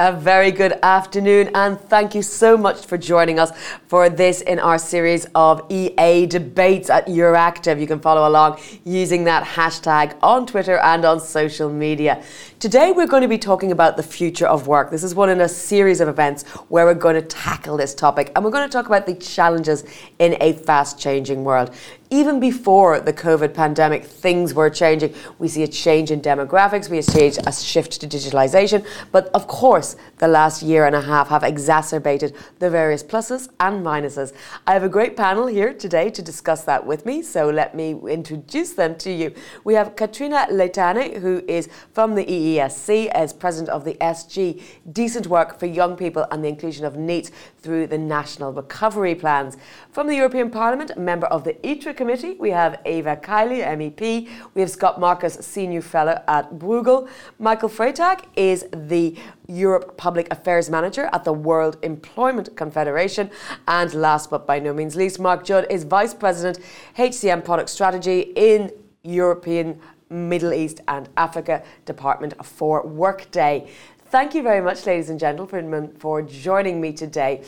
A very good afternoon, and thank you so much for joining us for this in our series of EA debates at Euractiv. You can follow along using that hashtag on Twitter and on social media. Today, we're going to be talking about the future of work. This is one in a series of events where we're going to tackle this topic, and we're going to talk about the challenges in a fast changing world even before the COVID pandemic, things were changing. We see a change in demographics, we see a shift to digitalization, but of course, the last year and a half have exacerbated the various pluses and minuses. I have a great panel here today to discuss that with me, so let me introduce them to you. We have Katrina Leitane, who is from the EESC as president of the SG Decent Work for Young People and the Inclusion of NEETs through the National Recovery Plans. From the European Parliament, member of the ITRE Committee, we have Eva Kaili, MEP. We have Scott Marcus, Senior Fellow at Bruegel. Michael Freytag is the Europe Public Affairs Manager at the World Employment Confederation. And last but by no means least, Mark Judd is Vice President, HCM Product Strategy in European Middle East and Africa Department for Workday. Thank you very much, ladies and gentlemen, for joining me today.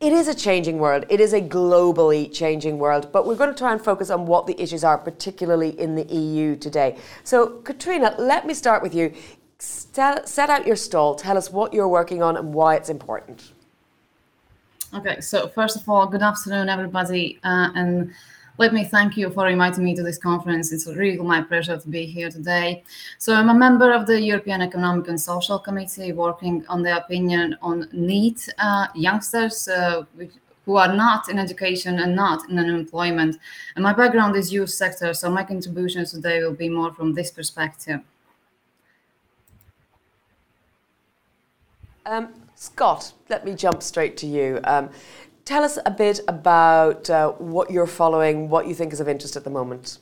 It is a changing world. It is a globally changing world, but we're going to try and focus on what the issues are, particularly in the EU today. So, Katrina, let me start with you. Set out your stall. Tell us what you're working on and why it's important. Okay, so first of all, good afternoon, everybody, uh, and let me thank you for inviting me to this conference. It's really my pleasure to be here today. So I'm a member of the European Economic and Social Committee working on the opinion on NEET uh, youngsters uh, who are not in education and not in unemployment. And my background is youth sector, so my contributions today will be more from this perspective. Um, Scott, let me jump straight to you. Um, Tell us a bit about uh, what you're following, what you think is of interest at the moment.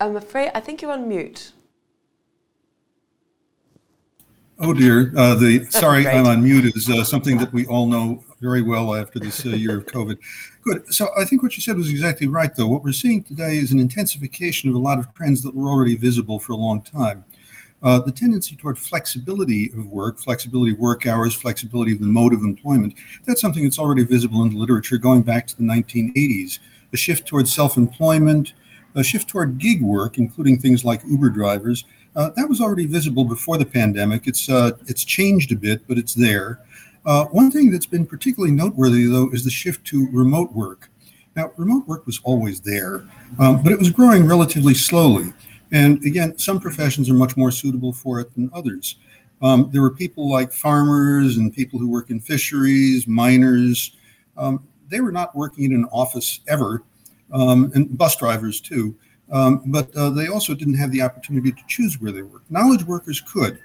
I'm afraid, I think you're on mute. Oh dear, uh, the sorry, I'm on mute is uh, something that we all know very well after this uh, year of COVID. Good. So I think what you said was exactly right, though. What we're seeing today is an intensification of a lot of trends that were already visible for a long time uh, the tendency toward flexibility of work, flexibility of work hours, flexibility of the mode of employment, that's something that's already visible in the literature going back to the 1980s. A shift toward self employment, a shift toward gig work, including things like Uber drivers, uh, that was already visible before the pandemic. It's, uh, it's changed a bit, but it's there. Uh, one thing that's been particularly noteworthy, though, is the shift to remote work. Now, remote work was always there, um, but it was growing relatively slowly. And again, some professions are much more suitable for it than others. Um, there were people like farmers and people who work in fisheries, miners. Um, they were not working in an office ever, um, and bus drivers too. Um, but uh, they also didn't have the opportunity to choose where they worked. Knowledge workers could.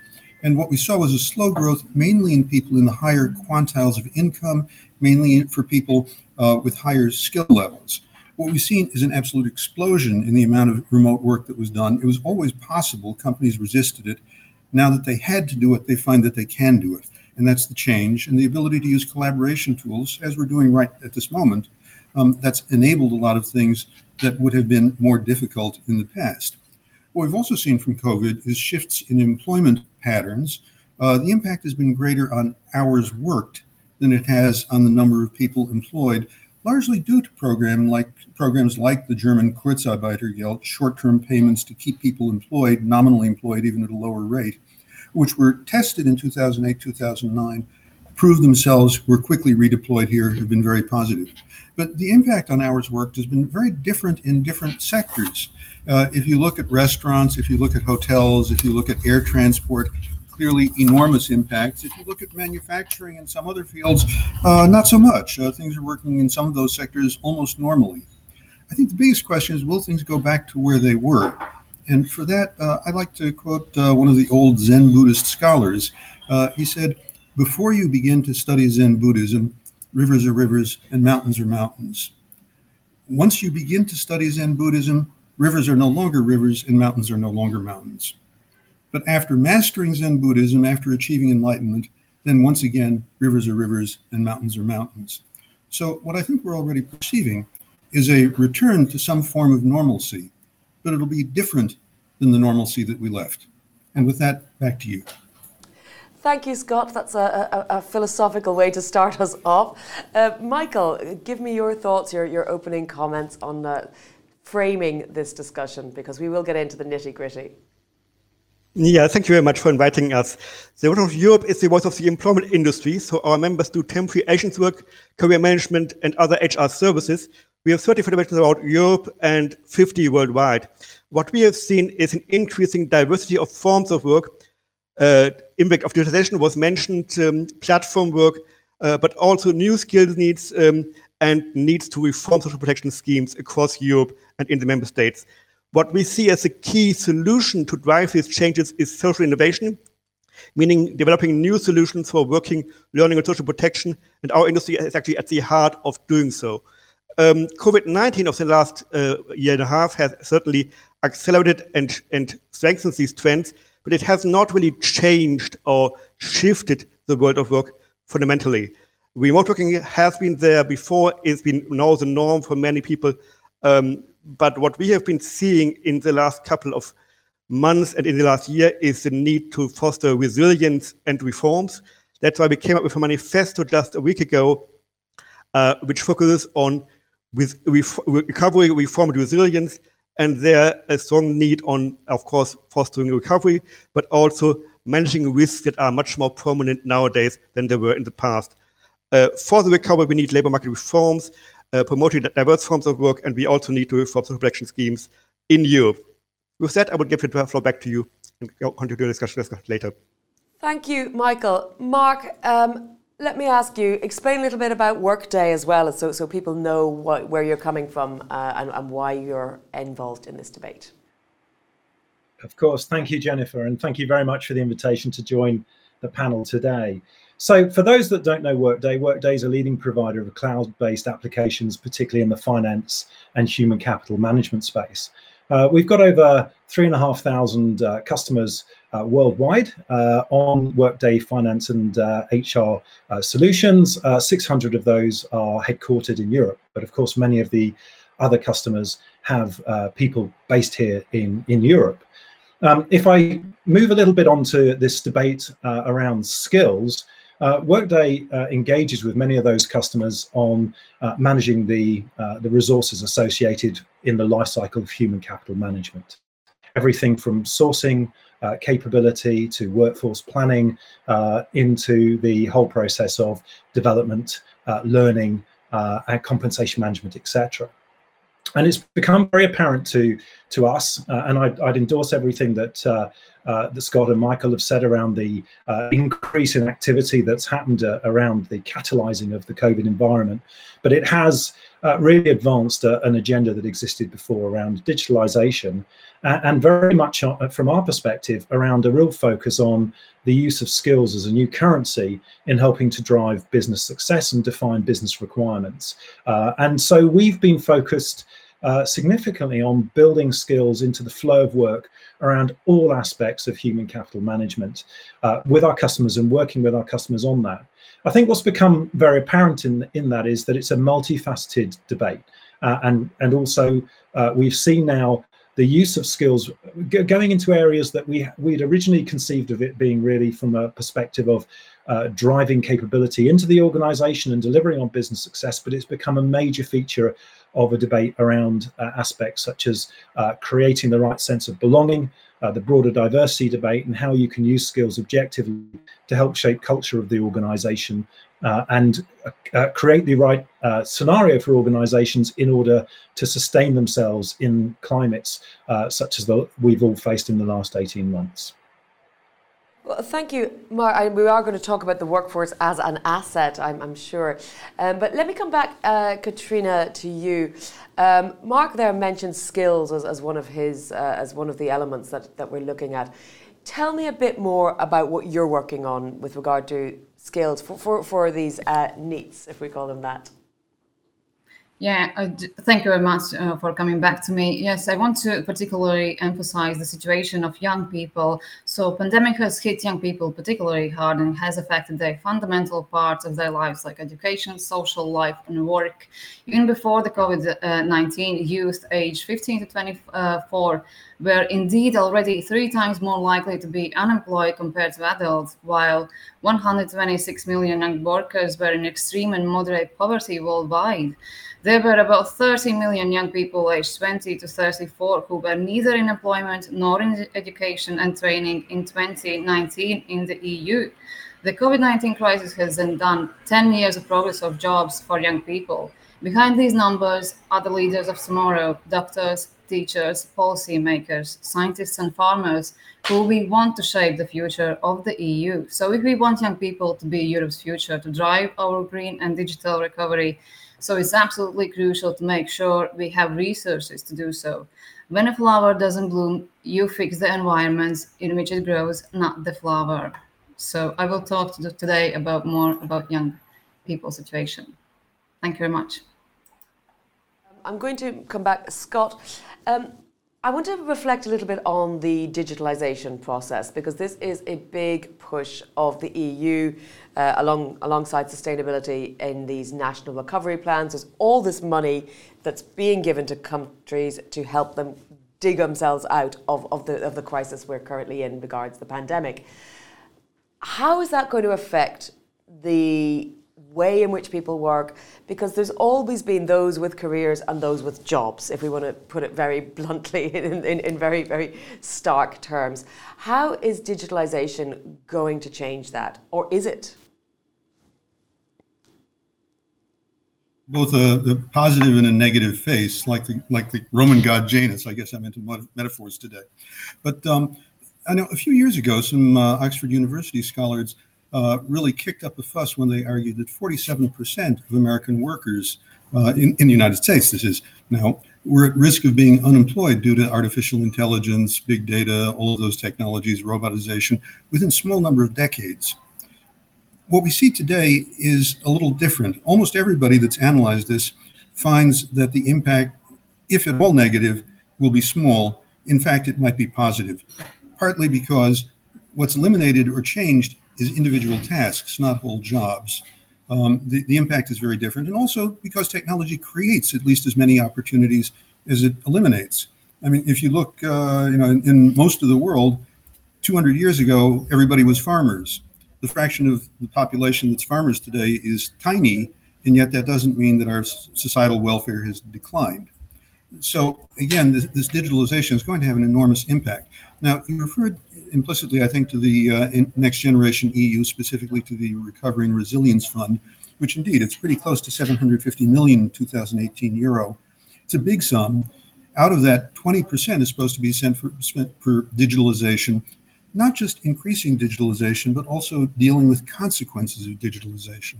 And what we saw was a slow growth, mainly in people in the higher quantiles of income, mainly for people uh, with higher skill levels what we've seen is an absolute explosion in the amount of remote work that was done. It was always possible. Companies resisted it. Now that they had to do it, they find that they can do it. And that's the change. And the ability to use collaboration tools, as we're doing right at this moment, um, that's enabled a lot of things that would have been more difficult in the past. What we've also seen from COVID is shifts in employment patterns. Uh, the impact has been greater on hours worked than it has on the number of people employed largely due to program like programs like the German Kurzarbeitergeld, short-term payments to keep people employed, nominally employed even at a lower rate, which were tested in 2008, 2009, proved themselves, were quickly redeployed here, have been very positive. But the impact on hours worked has been very different in different sectors. Uh, if you look at restaurants, if you look at hotels, if you look at air transport, clearly enormous impacts. If you look at manufacturing and some other fields, uh, not so much. Uh, things are working in some of those sectors almost normally. I think the biggest question is will things go back to where they were? And for that, uh, I'd like to quote uh, one of the old Zen Buddhist scholars. Uh, he said, Before you begin to study Zen Buddhism, rivers are rivers and mountains are mountains. Once you begin to study Zen Buddhism, rivers are no longer rivers and mountains are no longer mountains. But after mastering Zen Buddhism, after achieving enlightenment, then once again, rivers are rivers and mountains are mountains. So, what I think we're already perceiving is a return to some form of normalcy, but it'll be different than the normalcy that we left. And with that, back to you. Thank you, Scott. That's a, a, a, philosophical way to start us off. Uh, Michael, give me your thoughts, your, your opening comments on uh, framing this discussion, because we will get into the nitty gritty. Yeah, thank you very much for inviting us. The Voice of Europe is the voice of the employment industry, so our members do temporary agency work, career management, and other HR services. We have 30 federations throughout Europe and 50 worldwide. What we have seen is an increasing diversity of forms of work. Uh, impact of digitalization was mentioned, um, platform work, uh, but also new skills needs um, and needs to reform social protection schemes across Europe and in the member states. What we see as a key solution to drive these changes is social innovation, meaning developing new solutions for working, learning, and social protection. And our industry is actually at the heart of doing so. Um, COVID 19 of the last uh, year and a half has certainly accelerated and, and strengthened these trends, but it has not really changed or shifted the world of work fundamentally. Remote working has been there before, it's been now the norm for many people. Um, but what we have been seeing in the last couple of months and in the last year is the need to foster resilience and reforms. That's why we came up with a manifesto just a week ago, uh, which focuses on with recovery, reform, and resilience, and there a strong need on, of course, fostering recovery, but also managing risks that are much more prominent nowadays than they were in the past. Uh, for the recovery, we need labor market reforms, uh, promoting diverse forms of work, and we also need to reform social protection schemes in Europe. With that, I would give the floor back to you and continue the discussion later. Thank you, Michael. Mark, um, let me ask you, explain a little bit about Workday as well, so, so people know what, where you're coming from uh, and, and why you're involved in this debate. Of course. Thank you, Jennifer, and thank you very much for the invitation to join the panel today. So, for those that don't know Workday, Workday is a leading provider of cloud based applications, particularly in the finance and human capital management space. Uh, we've got over 3,500 uh, customers uh, worldwide uh, on Workday finance and HR uh, uh, solutions. 600 of those are headquartered in Europe, but of course, many of the other customers have people based here in, in Europe. Um, if I move a little bit onto this debate around skills, uh, Workday uh, engages with many of those customers on uh, managing the, uh, the resources associated in the life cycle of human capital management. Everything from sourcing uh, capability to workforce planning uh, into the whole process of development, learning, and compensation management, etc and it's become very apparent to to us, uh, and I'd, I'd, endorse everything that uh, uh, that Scott and Michael have said around the uh, increase in activity that's happened uh, around the catalyzing of the COVID environment. But it has uh, really advanced an agenda that existed before around digitalization, and very much from our perspective around a real focus on the use of skills as a new currency in helping to drive business success and define business requirements. and so we've been focused uh, significantly on building skills into the flow of work around all aspects of human capital management uh, with our customers and working with our customers on that. I think what's become very apparent in, in that is that it's a multifaceted debate. Uh, and, and also, uh, we've seen now the use of skills going into areas that we we'd originally conceived of it being really from a perspective of uh, driving capability into the organization and delivering on business success, but it's become a major feature of a debate around uh, aspects such as uh, creating the right sense of belonging, uh, the broader diversity debate, and how you can use skills objectively to help shape culture of the organization uh, and uh, create the right uh, scenario for organizations in order to sustain themselves in climates such as the we've all faced in the last 18 months. Well, thank you, Mark. I, we are going to talk about the workforce as an asset, I'm, I'm sure. Um, but let me come back, uh, Katrina, to you. Um, Mark there mentioned skills as, as one of his uh, as one of the elements that, that we're looking at. Tell me a bit more about what you're working on with regard to skills for, for, for these uh, NEETs, if we call them that. Yeah, thank you very much uh, for coming back to me. Yes, I want to particularly emphasize the situation of young people. So pandemic has hit young people particularly hard and has affected their fundamental parts of their lives like education, social life, and work. Even before the COVID-19, youth aged 15 to 24 were indeed already three times more likely to be unemployed compared to adults, while 126 million young workers were in extreme and moderate poverty worldwide. There were about 30 million young people aged 20 to 34 who were neither in employment nor in education and training in 2019 in the EU. The COVID 19 crisis has undone 10 years of progress of jobs for young people. Behind these numbers are the leaders of tomorrow doctors, teachers, policymakers, scientists, and farmers who we want to shape the future of the EU. So, if we want young people to be Europe's future, to drive our green and digital recovery, so it's absolutely crucial to make sure we have resources to do so. When a flower doesn't bloom, you fix the environments in which it grows, not the flower. So I will talk to today about more about young people's situation. Thank you very much. I'm going to come back, Scott. Um, I want to reflect a little bit on the digitalization process because this is a big push of the EU uh, along alongside sustainability in these national recovery plans. There's all this money that's being given to countries to help them dig themselves out of, of the of the crisis we're currently in regards to the pandemic. How is that going to affect the way in which people work because there's always been those with careers and those with jobs, if we want to put it very bluntly in, in, in very, very stark terms. How is digitalization going to change that, or is it? Both a, a positive and a negative face, like the like the Roman god Janus. I guess I'm into metaphors today, but um, I know a few years ago, some uh, Oxford University scholars uh, really kicked up a fuss when they argued that 47% of American workers uh, in, in the United States, this is now, were at risk of being unemployed due to artificial intelligence, big data, all of those technologies, robotization, within a small number of decades. What we see today is a little different. Almost everybody that's analyzed this finds that the impact, if at all negative, will be small. In fact, it might be positive, partly because what's eliminated or changed is individual tasks, not whole jobs. Um, the, the impact is very different. And also because technology creates at least as many opportunities as it eliminates. I mean, if you look, uh, you know, in, in, most of the world, 200 years ago, everybody was farmers. The fraction of the population that's farmers today is tiny, and yet that doesn't mean that our societal welfare has declined. So again, this, this digitalization is going to have an enormous impact. Now, you referred implicitly, I think, to the uh, Next Generation EU, specifically to the Recovery and Resilience Fund, which indeed it's pretty close to 750 million in 2018 euro. It's a big sum. Out of that, 20% is supposed to be sent for, spent for digitalization, not just increasing digitalization, but also dealing with consequences of digitalization.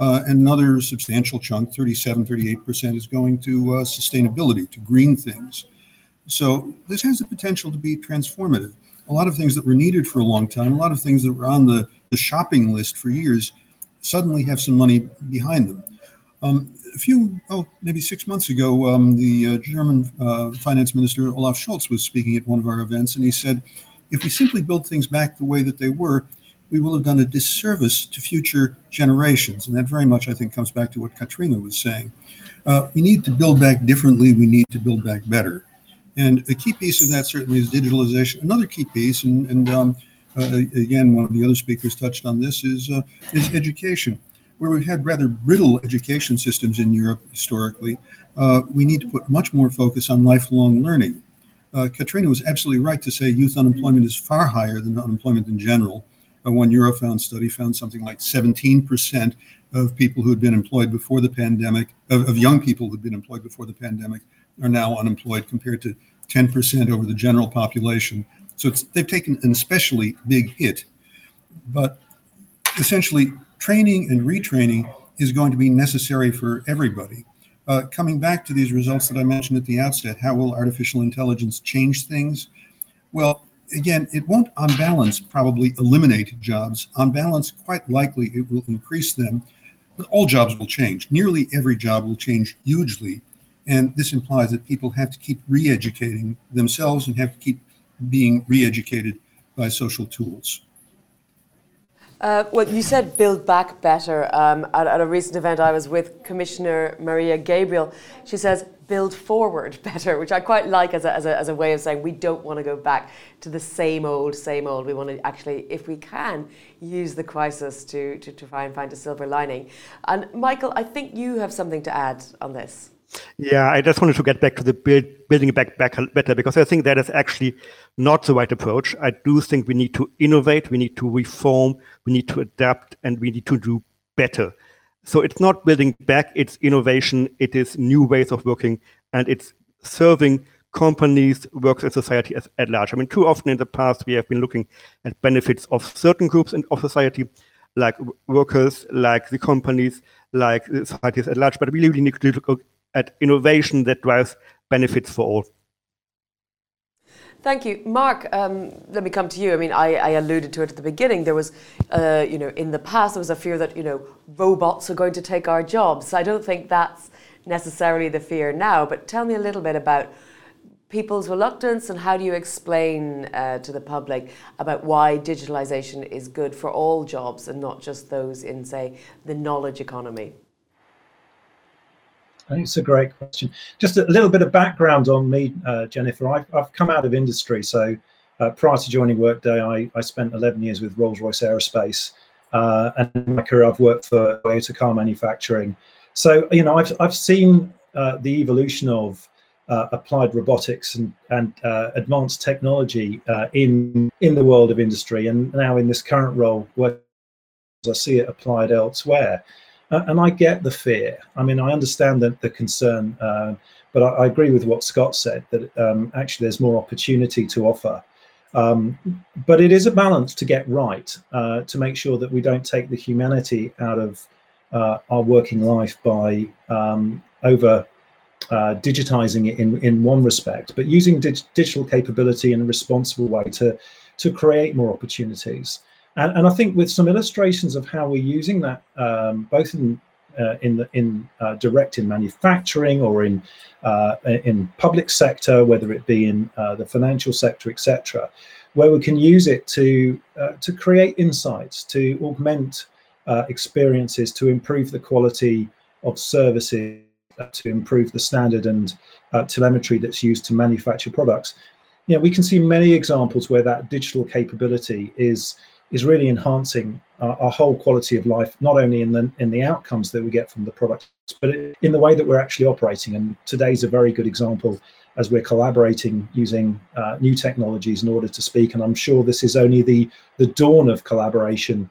Uh, another substantial chunk, 37, 38%, is going to uh, sustainability, to green things. So this has the potential to be transformative. A lot of things that were needed for a long time, a lot of things that were on the, the shopping list for years, suddenly have some money behind them. Um, a few, oh, maybe six months ago, um, the uh, German uh, finance minister Olaf Scholz was speaking at one of our events, and he said, if we simply build things back the way that they were, we will have done a disservice to future generations. And that very much, I think, comes back to what Katrina was saying. Uh, we need to build back differently. We need to build back better. And a key piece of that certainly is digitalization. Another key piece, and, and um, uh, again, one of the other speakers touched on this, is, uh, is education. Where we've had rather brittle education systems in Europe historically, uh, we need to put much more focus on lifelong learning. Uh, Katrina was absolutely right to say youth unemployment is far higher than unemployment in general. Uh, one Eurofound study found something like 17% of people who had been employed before the pandemic, of, of young people who had been employed before the pandemic, are now unemployed compared to 10% over the general population. So they've taken an especially big hit. But essentially, training and retraining is going to be necessary for everybody. Uh, coming back to these results that I mentioned at the outset, how will artificial intelligence change things? Well, again, it won't, on balance, probably eliminate jobs. On balance, quite likely it will increase them, but all jobs will change. Nearly every job will change hugely and this implies that people have to keep re educating themselves and have to keep being re educated by social tools. Uh, well, you said build back better. Um, at, at, a recent event I was with, Commissioner Mariya Gabriel, she says build forward better, which I quite like as a, as a, as a way of saying we don't want to go back to the same old, same old. We want to actually, if we can, use the crisis to, to, to try and find a silver lining. And Michael, I think you have something to add on this. Yeah, I just wanted to get back to the build, building back, back better because I think that is actually not the right approach. I do think we need to innovate, we need to reform, we need to adapt, and we need to do better. So it's not building back, it's innovation, it is new ways of working, and it's serving companies, works, and society as, at large. I mean, too often in the past, we have been looking at benefits of certain groups in, of society, like workers, like the companies, like societies at large, but we really need to look at innovation that drives benefits for all. Thank you, Mark. Um, let me come to you. I mean, I, I, alluded to it at the beginning. There was, uh, you know, in the past there was a fear that you know robots are going to take our jobs. I don't think that's necessarily the fear now. But tell me a little bit about people's reluctance and how do you explain uh, to the public about why digitalization is good for all jobs and not just those in, say, the knowledge economy? It's a great question. Just a little bit of background on me, uh, Jennifer. I've, I've, come out of industry. So uh, prior to joining Workday, I, I, spent 11 years with Rolls Royce Aerospace. Uh, and in my career, I've worked for Toyota car manufacturing. So, you know, I've, I've seen uh, the evolution of uh, applied robotics and, and uh, advanced technology in, in the world of industry. And now in this current role, I see it applied elsewhere. Uh, and I get the fear. I mean, I understand the, the concern, uh, but I, I, agree with what Scott said that um, actually there's more opportunity to offer. Um, but it is a balance to get right uh, to make sure that we don't take the humanity out of uh, our working life by um, over uh, digitizing it in, in one respect, but using dig- digital capability in a responsible way to, to create more opportunities. And, and I think with some illustrations of how we're using that, um, both in uh, in the in uh, direct in manufacturing or in uh, in public sector, whether it be in uh, the financial sector, etc., where we can use it to uh, to create insights, to augment uh, experiences, to improve the quality of services, to improve the standard and telemetry that's used to manufacture products. Yeah, we can see many examples where that digital capability is is really enhancing our, our, whole quality of life, not only in the in the outcomes that we get from the products, but in the way that we're actually operating. And today's a very good example as we're collaborating using uh, new technologies in order to speak. And I'm sure this is only the the dawn of collaboration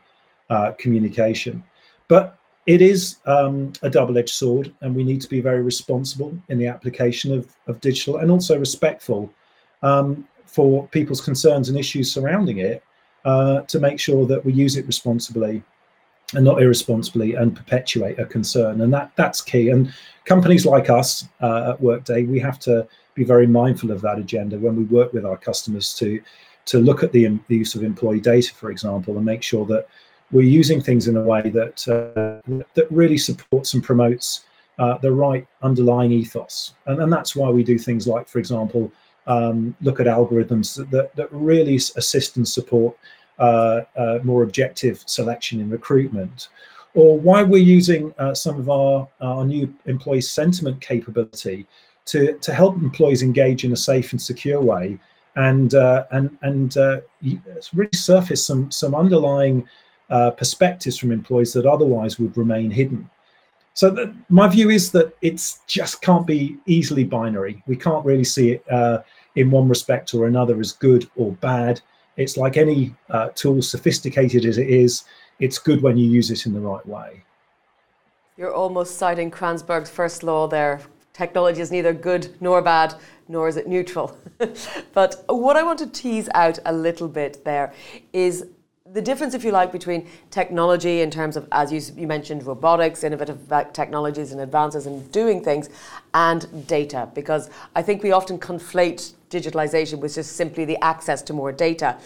uh, communication, but it is um, a double-edged sword, and we need to be very responsible in the application of, of digital and also respectful um, for people's concerns and issues surrounding it uh, to make sure that we use it responsibly and not irresponsibly and perpetuate a concern. And that that's key. And companies like us uh, at Workday, we have to be very mindful of that agenda when we work with our customers to to look at the, the use of employee data, for example, and make sure that we're using things in a way that uh, that really supports and promotes uh, the right underlying ethos. And, and that's why we do things like, for example, um, look at algorithms that, that really assist and support uh, uh, more objective selection in recruitment, or why we're using uh, some of our, our new employee sentiment capability to, to help employees engage in a safe and secure way and uh, and and uh, really surface some some underlying uh, perspectives from employees that otherwise would remain hidden. So the, my view is that it's just can't be easily binary. We can't really see it uh, in one respect or another as good or bad. It's like any uh, tool, sophisticated as it is, it's good when you use it in the right way. You're almost citing Kranzberg's first law there. Technology is neither good nor bad, nor is it neutral. but what I want to tease out a little bit there is the difference, if you like, between technology in terms of, as you, you mentioned, robotics, innovative technologies and advances in doing things, and data, because I think we often conflate digitalization with just simply the access to more data.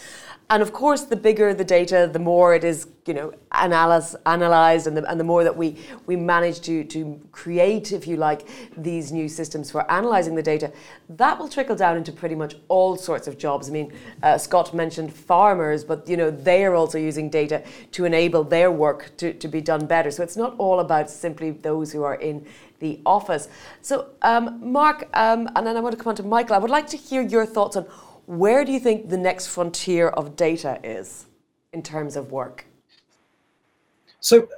And of course, the bigger the data, the more it is, you know, analyze, analyzed, and the, and the more that we we manage to to create, if you like, these new systems for analyzing the data, that will trickle down into pretty much all sorts of jobs. I mean, uh, Scott mentioned farmers, but you know, they are also using data to enable their work to, to be done better. So it's not all about simply those who are in the office. So, um, Mark, um, and then I want to come on to Michael. I would like to hear your thoughts on where do you think the next frontier of data is in terms of work? So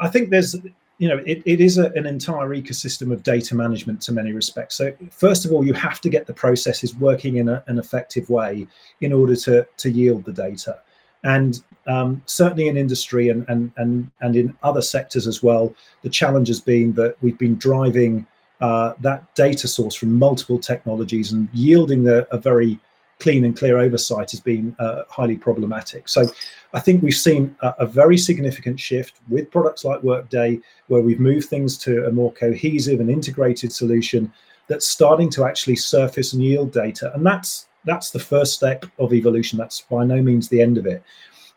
I think there's, you know, it, it is a, an entire ecosystem of data management to many respects. So first of all, you have to get the processes working in a, an effective way in order to, to yield the data. And um, certainly in industry and, and, and, and in other sectors as well, the challenge has been that we've been driving uh, that data source from multiple technologies and yielding the, a very clean and clear oversight has been uh, highly problematic. So I think we've seen a, a, very significant shift with products like Workday, where we've moved things to a more cohesive and integrated solution that's starting to actually surface and yield data. And that's that's the first step of evolution. That's by no means the end of it.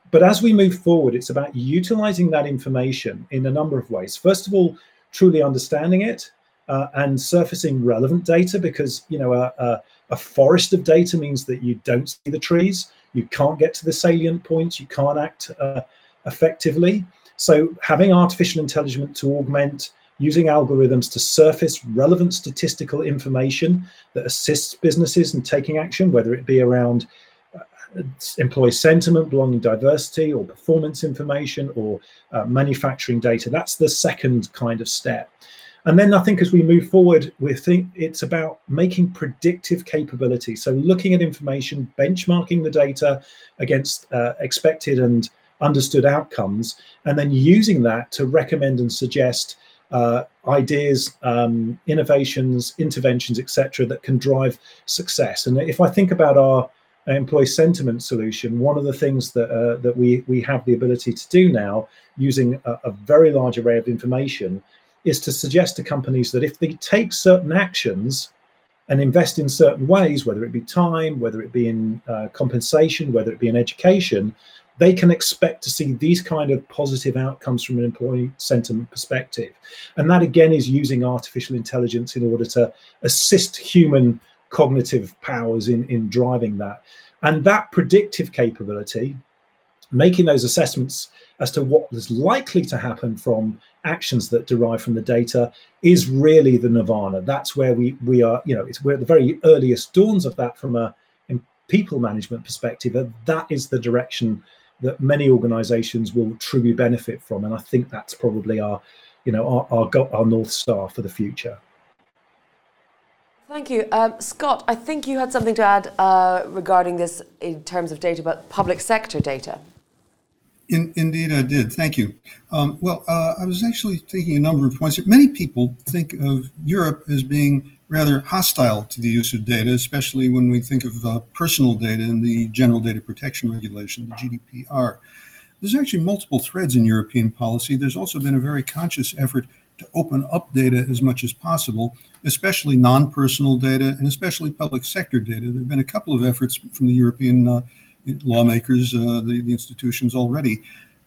But as we move forward, it's about utilizing that information in a number of ways. First of all, truly understanding it uh, and surfacing relevant data because you know a, a, a, forest of data means that you don't see the trees you can't get to the salient points you can't act uh, effectively so having artificial intelligence to augment using algorithms to surface relevant statistical information that assists businesses in taking action whether it be around uh, employee sentiment, belonging diversity, or performance information, or uh, manufacturing data. That's the second kind of step. And then I think as we move forward, we think it's about making predictive capability. So looking at information, benchmarking the data against uh, expected and understood outcomes, and then using that to recommend and suggest uh, ideas, um, innovations, interventions, etc., that can drive success. And if I think about our employee sentiment solution, one of the things that uh, that we we have the ability to do now, using a, a very large array of information, is to suggest to companies that if they take certain actions and invest in certain ways, whether it be time, whether it be in uh, compensation, whether it be in education, they can expect to see these kind of positive outcomes from an employee sentiment perspective. And that again is using artificial intelligence in order to assist human cognitive powers in, in driving that. And that predictive capability, making those assessments as to what is likely to happen from actions that derive from the data is really the nirvana. That's where we we are. You know, it's we're at the very earliest dawns of that from a people management perspective. That is the direction that many organisations will truly benefit from. And I think that's probably our, you know, our our, our north star for the future. Thank you. Um, Scott, I think you had something to add uh, regarding this in terms of data, but public sector data. In, indeed, I did. Thank you. Um, well, uh, I was actually taking a number of points. Many people think of Europe as being rather hostile to the use of data, especially when we think of uh, personal data and the General Data Protection Regulation, the GDPR. There's actually multiple threads in European policy. There's also been a very conscious effort to open up data as much as possible, especially non personal data and especially public sector data. There have been a couple of efforts from the European uh, lawmakers, uh, the, the institutions already,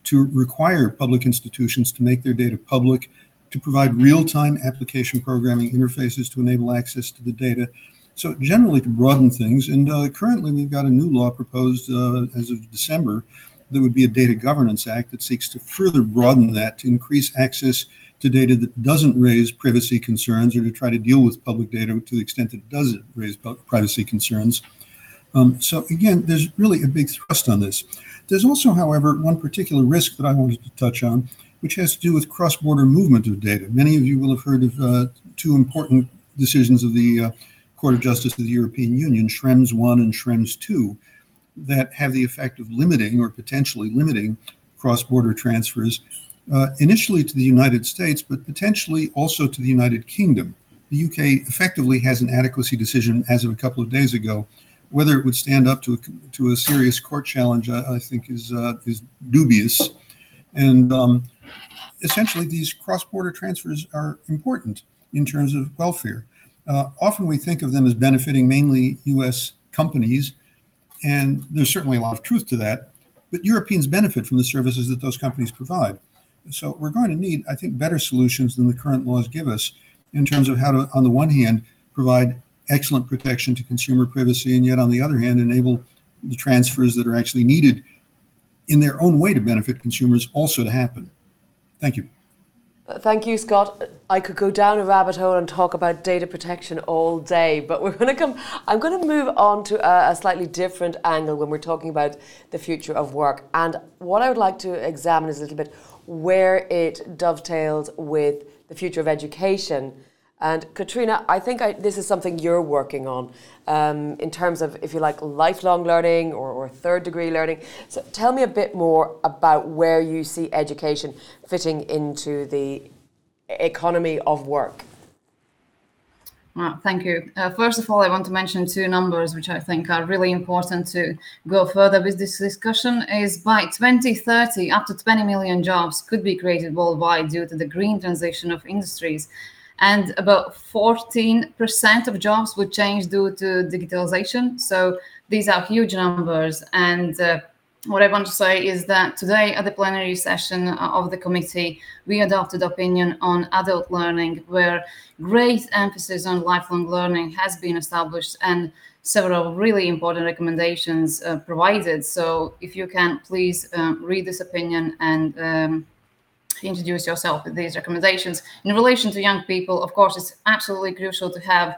to require public institutions to make their data public, to provide real-time application programming interfaces to enable access to the data. So generally to broaden things. And uh, currently we've got a new law proposed uh, as of December that would be a data governance act that seeks to further broaden that to increase access to data that doesn't raise privacy concerns or to try to deal with public data to the extent that it does raise privacy concerns. Um, so again, there's really a big thrust on this. There's also, however, one particular risk that I wanted to touch on, which has to do with cross-border movement of data. Many of you will have heard of uh, two important decisions of the uh, Court of Justice of the European Union, Schrems 1 and Schrems 2, that have the effect of limiting or potentially limiting cross-border transfers, uh, initially to the United States, but potentially also to the United Kingdom. The UK effectively has an adequacy decision as of a couple of days ago whether it would stand up to a, to a serious court challenge, I, I think is uh, is dubious. And um, essentially, these cross-border transfers are important in terms of welfare. Uh, often we think of them as benefiting mainly U.S. companies, And there's certainly a lot of truth to that. But Europeans benefit from the services that those companies provide. So we're going to need, I think, better solutions than the current laws give us in terms of how to, on the one hand, provide excellent protection to consumer privacy, and yet on the other hand, enable the transfers that are actually needed in their own way to benefit consumers also to happen. Thank you. Thank you, Scott. I could go down a rabbit hole and talk about data protection all day, but we're going to come. I'm going to move on to a, a, slightly different angle when we're talking about the future of work. And what I would like to examine is a little bit where it dovetails with the future of education and Katrina, I think I, this is something you're working on um, in terms of, if you like, lifelong learning or, or, third degree learning. So tell me a bit more about where you see education fitting into the economy of work. Thank you. Uh, first of all, I want to mention two numbers which I think are really important to go further with this discussion. Is by 2030, up to 20 million jobs could be created worldwide due to the green transition of industries and about 14% of jobs would change due to digitalization. So these are huge numbers. And uh, what I want to say is that today at the plenary session of the committee, we adopted opinion on adult learning, where great emphasis on lifelong learning has been established and several really important recommendations uh, provided. So if you can, please um, read this opinion and um, introduce yourself with these recommendations. In relation to young people, of course, it's absolutely crucial to have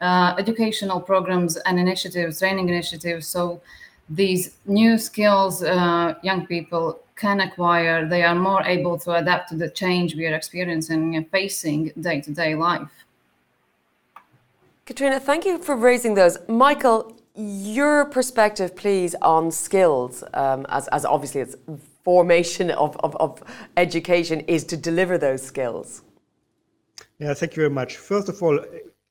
uh, educational programs and initiatives, training initiatives, so these new skills uh, young people can acquire, they are more able to adapt to the change we are experiencing and facing day to day life. Katrina, thank you for raising those. Michael, your perspective, please, on skills, um, as, as obviously it's formation of, of, of education is to deliver those skills? Yeah, thank you very much. First of all,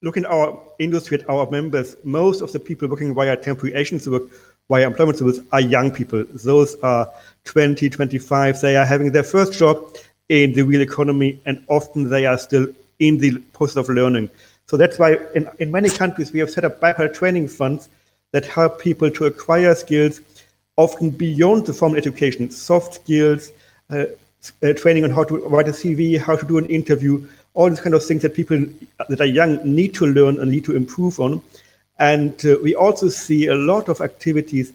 looking at our industry, at our members, most of the people working via temporary agency work, via employment service, are young people. Those are 20, 25. They are having their first job in the real economy, and often they are still in the process of learning. So that's why in, in many countries we have set up bilateral training funds that help people to acquire skills often beyond the formal education, soft skills, uh, uh, training on how to write a CV, how to do an interview, all these kind of things that people that are young need to learn and need to improve on. And uh, we also see a lot of activities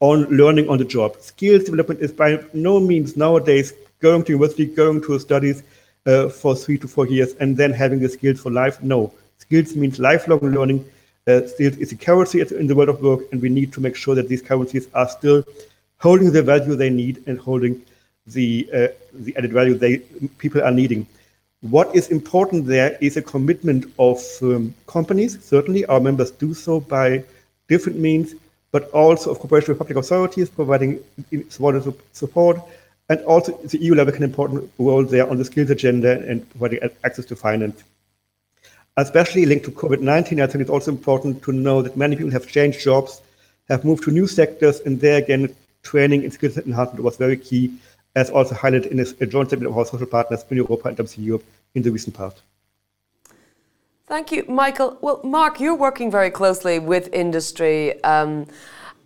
on learning on the job. Skills development is by no means nowadays going to university, going to studies uh, for three to four years, and then having the skills for life. No, skills means lifelong learning uh, still is a currency in the world of work, and we need to make sure that these currencies are still holding the value they need and holding the uh, the added value they people are needing. What is important there is a commitment of um, companies. Certainly, our members do so by different means, but also of cooperation with public authorities providing support, and also the EU level can important role there on the skills agenda and providing access to finance especially linked to COVID-19, I think it's also important to know that many people have changed jobs, have moved to new sectors, and there again, training and skills enhancement was very key, as also highlighted in a joint statement of our social partners UNI Europa and WEC Europe in the recent past. Thank you, Michael. Well, Mark, you're working very closely with industry. Um,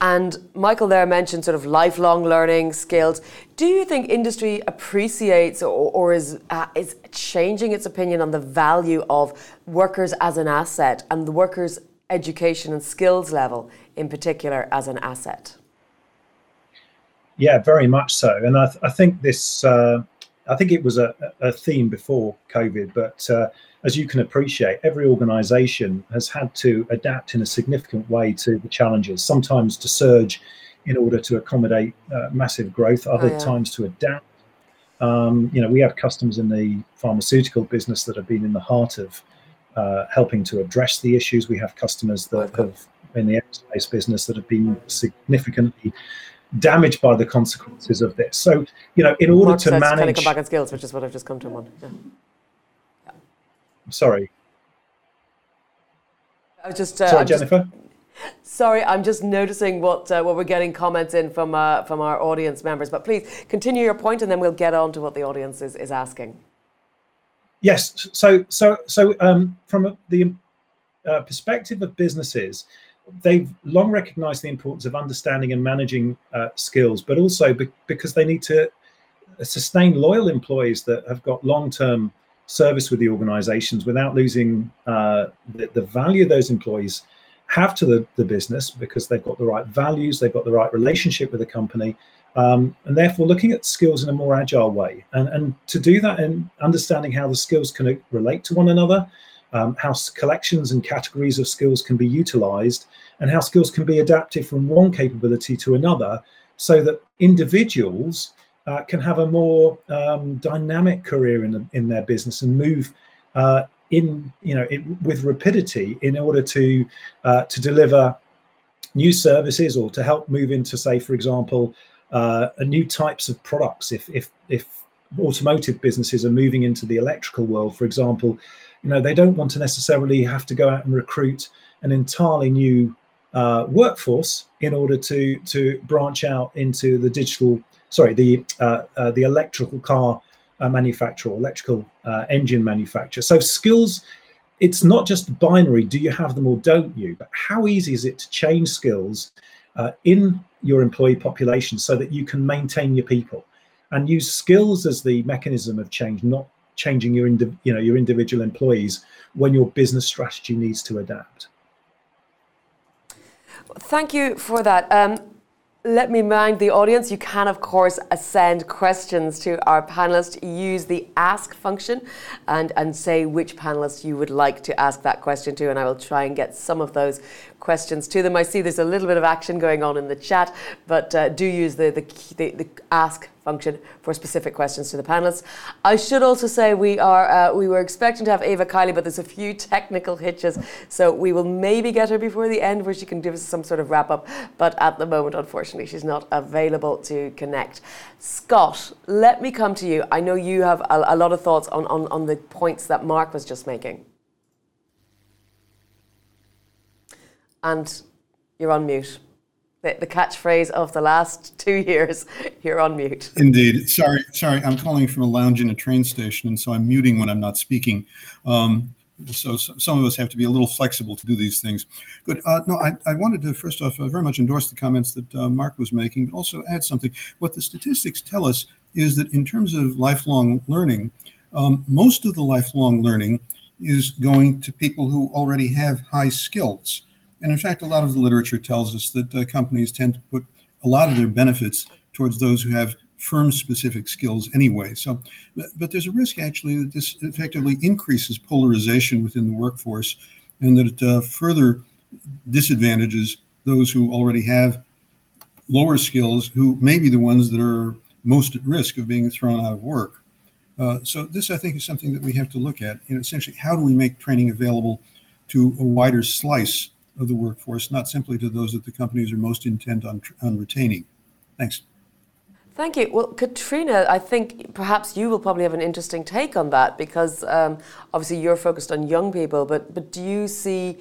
and Michael there mentioned sort of lifelong learning skills. Do you think industry appreciates or, or is uh, is changing its opinion on the value of workers as an asset and the workers' education and skills level in particular as an asset? Yeah, very much so. And I, th- I think this, uh, I think it was a, a theme before COVID, but uh, as you can appreciate, every organization has had to adapt in a significant way to the challenges, sometimes to surge in order to accommodate uh, massive growth, other oh, yeah. times to adapt. Um, you know, we have customers in the pharmaceutical business that have been in the heart of uh, helping to address the issues. We have customers that have in the aerospace business that have been significantly damaged by the consequences of this. So, you know, in order Mark to manage, kind of come back on skills, which is what I've just come to one. Yeah. Sorry. I was just uh, sorry, I'm Jennifer. Just, sorry, I'm just noticing what uh, what we're getting comments in from uh, from our audience members. But please continue your point, and then we'll get on to what the audience is, is asking. Yes. So so so um, from the uh, perspective of businesses, they've long recognized the importance of understanding and managing uh, skills, but also be- because they need to sustain loyal employees that have got long-term service with the organizations without losing uh, the, the, value those employees have to the, the business because they've got the right values, they've got the right relationship with the company, um, and therefore looking at skills in a more agile way. And, and to do that and understanding how the skills can relate to one another, um, how collections and categories of skills can be utilized, and how skills can be adapted from one capability to another so that individuals uh, can have a more um, dynamic career in, in their business and move uh, in you know it, with rapidity in order to uh, to deliver new services or to help move into say for example uh, new types of products. If if if automotive businesses are moving into the electrical world for example you know they don't want to necessarily have to go out and recruit an entirely new uh, workforce in order to to branch out into the digital sorry the uh, uh, the electrical car uh, manufacturer electrical uh, engine manufacturer so skills it's not just binary do you have them or don't you but how easy is it to change skills in your employee population so that you can maintain your people and use skills as the mechanism of change not changing your indi- you know your individual employees when your business strategy needs to adapt. Thank you for that. Um, let me remind the audience you can, of course, send questions to our panelists. Use the ask function and, and say which panelist you would like to ask that question to, and I will try and get some of those questions to them. I see there's a little bit of action going on in the chat, but uh, do use the, the, the, the ask function for specific questions to the panelists. I should also say we are uh, we were expecting to have Eva Kaili, but there's a few technical hitches, so we will maybe get her before the end where she can give us some sort of wrap up. But at the moment, unfortunately, she's not available to connect. Scott, let me come to you. I know you have a, a lot of thoughts on, on, on the points that Mark was just making. and you're on mute. The, the, catchphrase of the last two years, you're on mute. Indeed. Sorry, sorry. I'm calling from a lounge in a train station, and so I'm muting when I'm not speaking. Um, so, so, some of us have to be a little flexible to do these things. Good. Uh, no, I, I, wanted to first off uh, very much endorse the comments that uh, Mark was making, but also add something. What the statistics tell us is that in terms of lifelong learning, um, most of the lifelong learning is going to people who already have high skills. And in fact, a lot of the literature tells us that uh, companies tend to put a lot of their benefits towards those who have firm specific skills anyway. So, but, there's a risk actually that this effectively increases polarization within the workforce and that it uh, further disadvantages those who already have lower skills who may be the ones that are most at risk of being thrown out of work. Uh, so this, I think, is something that we have to look at. Know, essentially, how do we make training available to a wider slice of the workforce, not simply to those that the companies are most intent on, on retaining. Thanks. Thank you. Well, Katrina, I think perhaps you will probably have an interesting take on that because um, obviously you're focused on young people, but, but do you see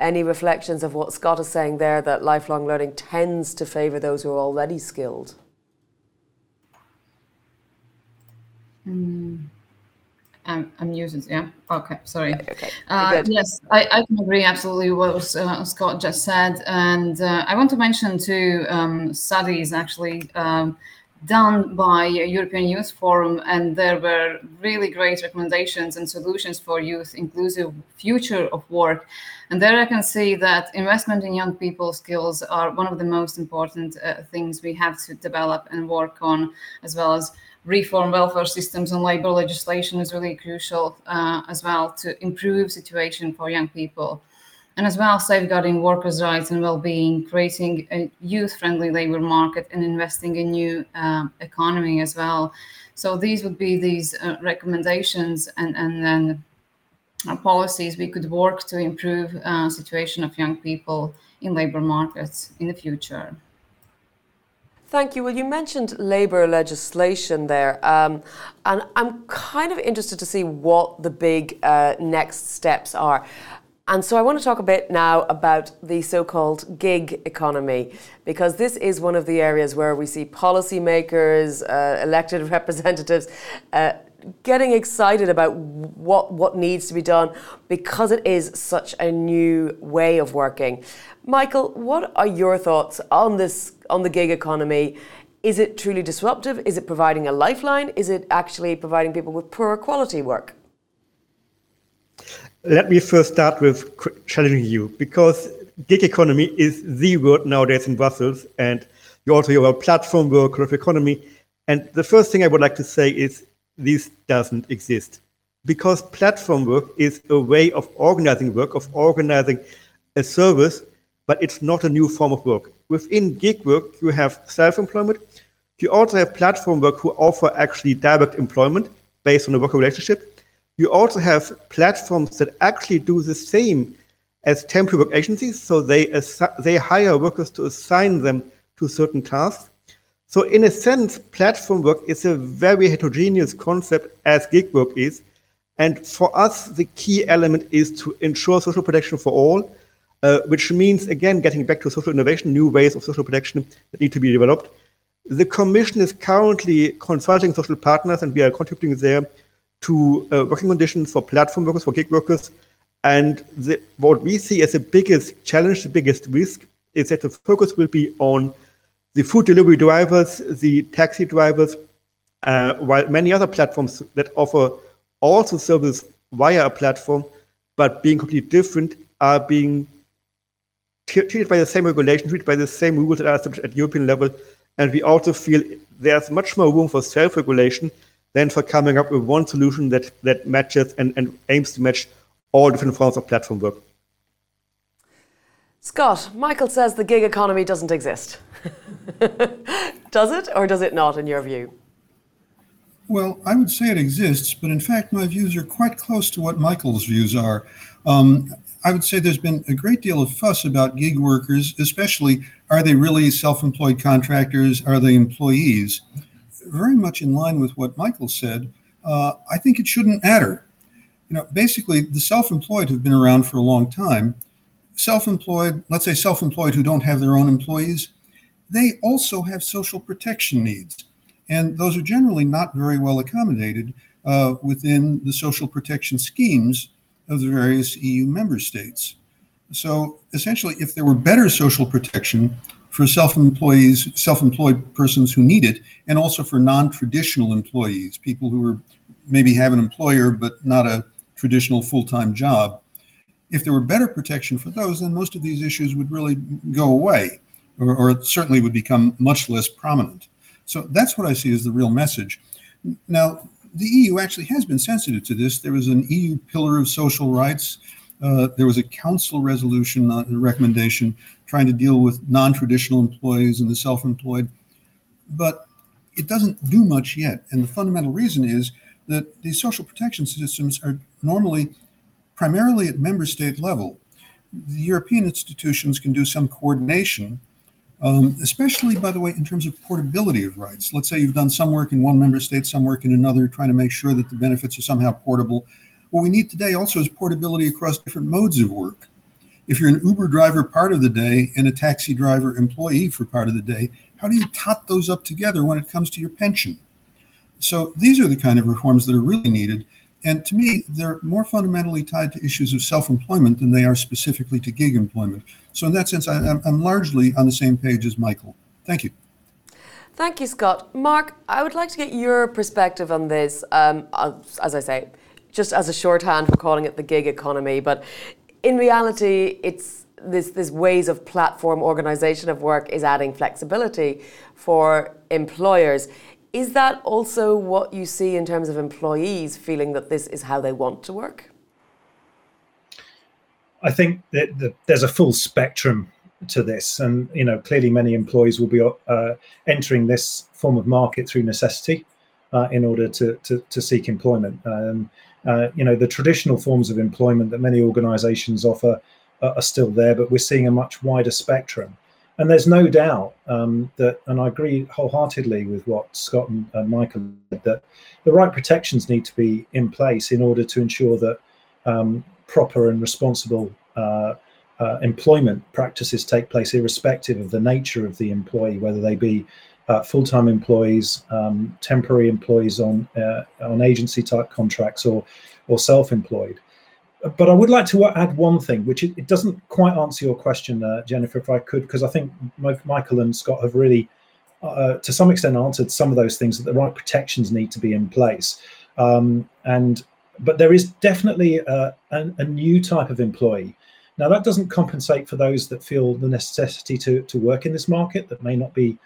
any reflections of what Scott is saying there that lifelong learning tends to favour those who are already skilled? Mm. I'm, I'm using yeah okay sorry. Okay. Uh, yes I, I can agree absolutely what uh, Scott just said and uh, I want to mention two um, studies actually um, done by European Youth Forum and there were really great recommendations and solutions for youth inclusive future of work. And there I can see that investment in young people skills are one of the most important uh, things we have to develop and work on as well as reform welfare systems and labor legislation is really crucial uh, as well to improve situation for young people. And as well safeguarding workers rights and well-being creating a youth-friendly labor market and investing in new uh, economy as well. So these would be these uh, recommendations and and then uh, policies we could work to improve uh, situation of young people in labor markets in the future Thank you. Well, you mentioned labour legislation there, um, and I'm kind of interested to see what the big uh, next steps are. And so I want to talk a bit now about the so called gig economy, because this is one of the areas where we see policymakers, uh, elected representatives, uh, getting excited about what what needs to be done because it is such a new way of working. Michael, what are your thoughts on this on the gig economy? Is it truly disruptive? Is it providing a lifeline? Is it actually providing people with poorer quality work? Let me first start with challenging you because gig economy is the word nowadays in Brussels, and you also hear about platform worker creative economy. And the first thing I would like to say is this doesn't exist because platform work is a way of organizing work, of organizing a service, but it's not a new form of work. Within gig work, you have self-employment. You also have platform work who offer actually direct employment based on a worker relationship. You also have platforms that actually do the same as temporary work agencies. So they, they hire workers to assign them to certain tasks. So in a sense, platform work is a very heterogeneous concept as gig work is. And for us, the key element is to ensure social protection for all, uh, which means, again, getting back to social innovation, new ways of social protection that need to be developed. The Commission is currently consulting social partners, and we are contributing there to uh, working conditions for platform workers, for gig workers. And the, what we see as the biggest challenge, the biggest risk, is that the focus will be on the food delivery drivers, the taxi drivers, uh, while many other platforms that offer also service via a platform, but being completely different, are being treated by the same regulation, treated by the same rules that are established at European level. And we also feel there's much more room for self-regulation than for coming up with one solution that, that matches and, and aims to match all different forms of platform work. Scott, Michael says the gig economy doesn't exist. does it or does it not, in your view? Well, I would say it exists, but in fact, my views are quite close to what Michael's views are. Um, I would say there's been a great deal of fuss about gig workers, especially are they really self employed contractors? Are they employees? Very much in line with what Michael said, uh, I think it shouldn't matter. You know, basically, the self employed have been around for a long time. Self employed, let's say self employed who don't have their own employees, they also have social protection needs. And those are generally not very well accommodated uh, within the social protection schemes of the various EU member states. So essentially, if there were better social protection for self-employees, self-employed persons who need it, and also for non-traditional employees, people who are maybe have an employer but not a traditional full-time job, if there were better protection for those, then most of these issues would really go away or, or it certainly would become much less prominent. So that's what I see as the real message. Now, the EU actually has been sensitive to this. There was an EU pillar of social rights. Uh, there was a council resolution uh, recommendation trying to deal with non-traditional employees and the self-employed, but it doesn't do much yet. And the fundamental reason is that these social protection systems are normally primarily at member state level. The European institutions can do some coordination um, especially, by the way, in terms of portability of rights. Let's say you've done some work in one member state, some work in another, trying to make sure that the benefits are somehow portable. What we need today also is portability across different modes of work. If you're an Uber driver part of the day and a taxi driver employee for part of the day, how do you tot those up together when it comes to your pension? So these are the kind of reforms that are really needed. And to me, they're more fundamentally tied to issues of self employment than they are specifically to gig employment. So, in that sense, I, am largely on the same page as Michael. Thank you. Thank you, Scott. Mark, I would like to get your perspective on this. Um, as I say, just as a shorthand for calling it the gig economy, but in reality, it's this, this ways of platform organization of work is adding flexibility for employers. Is that also what you see in terms of employees feeling that this is how they want to work? I think that the, there's a full spectrum to this, and you know clearly many employees will be uh, entering this form of market through necessity uh, in order to, to, to seek employment. Um, uh, you know the traditional forms of employment that many organisations offer are still there, but we're seeing a much wider spectrum. And there's no doubt um, that, and I agree wholeheartedly with what Scott and, Michael said, that the right protections need to be in place in order to ensure that um, proper and responsible uh, uh, employment practices take place, irrespective of the nature of the employee, whether they be uh, full-time employees, um, temporary employees on uh, on agency type contracts, or or self-employed. But I would like to add one thing, which it, it doesn't quite answer your question, uh, Jennifer, if I could, because I think Michael and Scott have really, uh, to some extent, answered some of those things that the right protections need to be in place. Um, and but there is definitely a, a, a new type of employee now, that doesn't compensate for those that feel the necessity to, to work in this market that may not be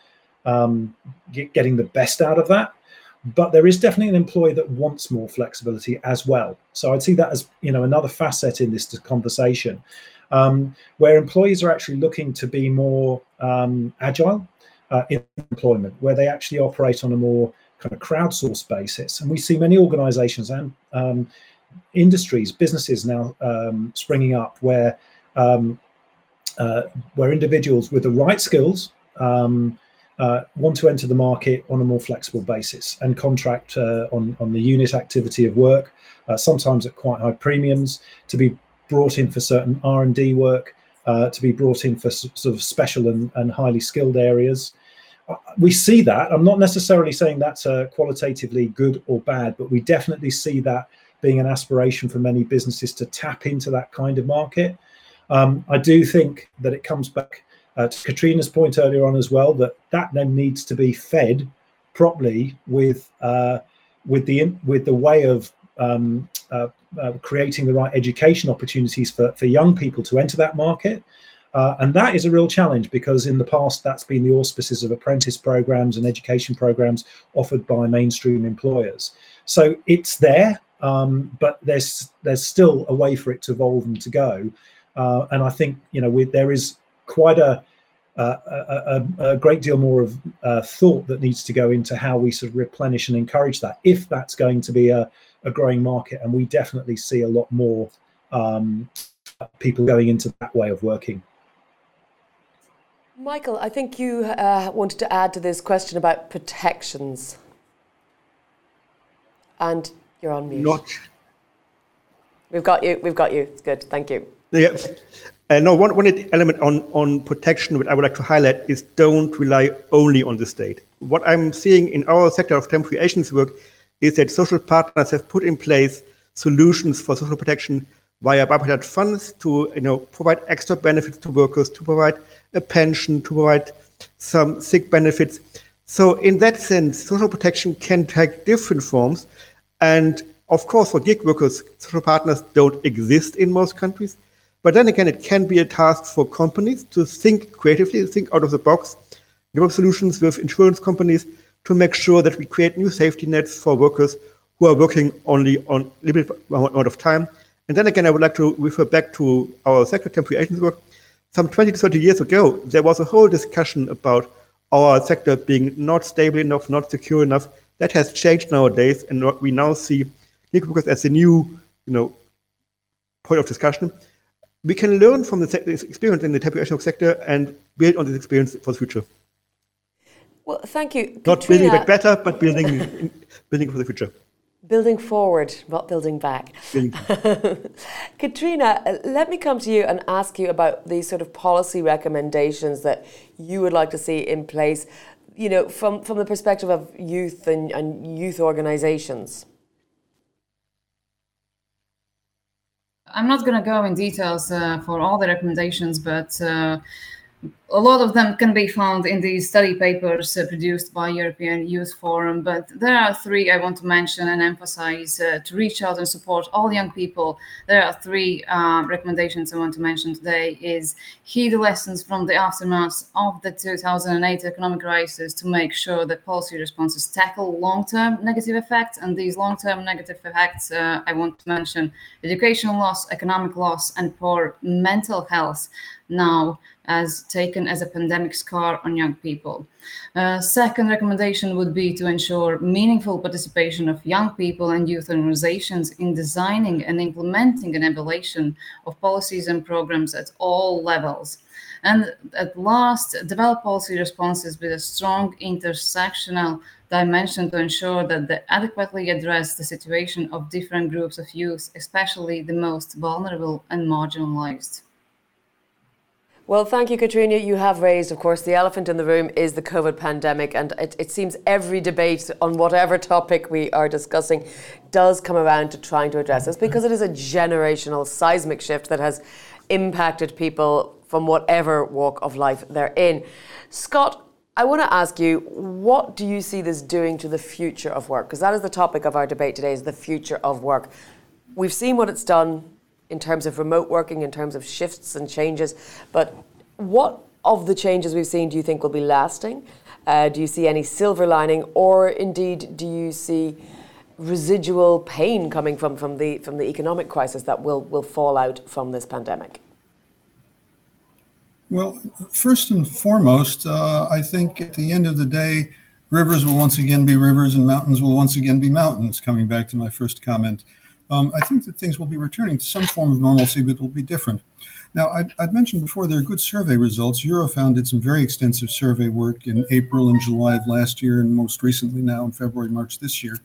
um, get, getting the best out of that. But there is definitely an employee that wants more flexibility as well. So I'd see that as you know another facet in this conversation, um, where employees are actually looking to be more um, agile uh, in employment, where they actually operate on a more kind of crowdsourced basis. And we see many organisations and um, industries, businesses now um, springing up where um, uh, where individuals with the right skills um, uh, want to enter the market on a more flexible basis and contract uh, on on the unit activity of work, uh, sometimes at quite high premiums, to be brought in for certain R and D work, uh, to be brought in for sort of special and, and highly skilled areas uh, we see that. I'm not necessarily saying that's uh, qualitatively good or bad, but we definitely see that being an aspiration for many businesses to tap into that kind of market. Um, I do think that it comes back uh, to Katrina's point earlier on as well that that then needs to be fed properly with uh, with the with the way of um, uh, uh creating the right education opportunities for, for young people to enter that market. Uh, and that is a real challenge because in the past that's been the auspices of apprentice programs and education programs offered by mainstream employers. So it's there. Um, but there's there's still a way for it to evolve and to go. Uh, and I think you know we, there is quite a, a, a, a great deal more of uh, thought that needs to go into how we sort of replenish and encourage that if that's going to be a, a growing market. And we definitely see a lot more um, people going into that way of working. Michael, I think you uh, wanted to add to this question about protections. And you're on mute. Not. We've got you. We've got you. It's good. Thank you. Yeah. Uh, no, one, one element on, on protection which I would like to highlight is don't rely only on the state. What I'm seeing in our sector of temporary agency work is that social partners have put in place solutions for social protection via bipartite funds to you know provide extra benefits to workers, to provide a pension, to provide some sick benefits. So in that sense, social protection can take different forms and of course, for gig workers, social partners don't exist in most countries. But then again, it can be a task for companies to think creatively, think out of the box, develop solutions with insurance companies to make sure that we create new safety nets for workers who are working only on limited amount of time. And then again, I would like to refer back to our sector temporary agency work. Some 20 to 30 years ago, there was a whole discussion about our sector being not stable enough, not secure enough, that has changed nowadays, and we now see gig workers as a new, you know, point of discussion. We can learn from the experience in the temporary sector and build on this experience for the future. Well, thank you. Not Katrina, building back better, but building building for the future. Building forward, not building back. Building. Katrina, let me come to you and ask you about these sort of policy recommendations that you would like to see in place you know, from, from the perspective of youth and, and youth organizations? I'm not going to go in details uh, for all the recommendations, but uh, a lot of them can be found in the study papers uh, produced by European Youth Forum, but there are three I want to mention and emphasize uh, to reach out and support all young people. There are three uh, recommendations I want to mention today is heed the lessons from the aftermath of the 2008 economic crisis to make sure that policy responses tackle long-term negative effects. And these long-term negative effects, uh, I want to mention educational loss, economic loss, and poor mental health now as taken as a pandemic scar on young people. Uh, second recommendation would be to ensure meaningful participation of young people and youth organizations in designing and implementing an evaluation of policies and programs at all levels. And at last, develop policy responses with a strong intersectional dimension to ensure that they adequately address the situation of different groups of youth, especially the most vulnerable and marginalized. Well, thank you, Katrina. You have raised, of course, the elephant in the room is the COVID pandemic, and it, it, seems every debate on whatever topic we are discussing does come around to trying to address this because it is a generational seismic shift that has impacted people from whatever walk of life they're in. Scott, I want to ask you, what do you see this doing to the future of work? Because that is the topic of our debate today: is the future of work. We've seen what it's done in terms of remote working, in terms of shifts and changes. But what of the changes we've seen do you think will be lasting? Uh, do you see any silver lining, or indeed do you see residual pain coming from, from the from the economic crisis that will will fall out from this pandemic? Well, first and foremost, uh, I think at the end of the day, rivers will once again be rivers and mountains will once again be mountains. Coming back to my first comment, um, I think that things will be returning to some form of normalcy, but it will be different. Now, I, would mentioned before there are good survey results. Eurofound did some very extensive survey work in April and July of last year, and most recently now in February, March this year.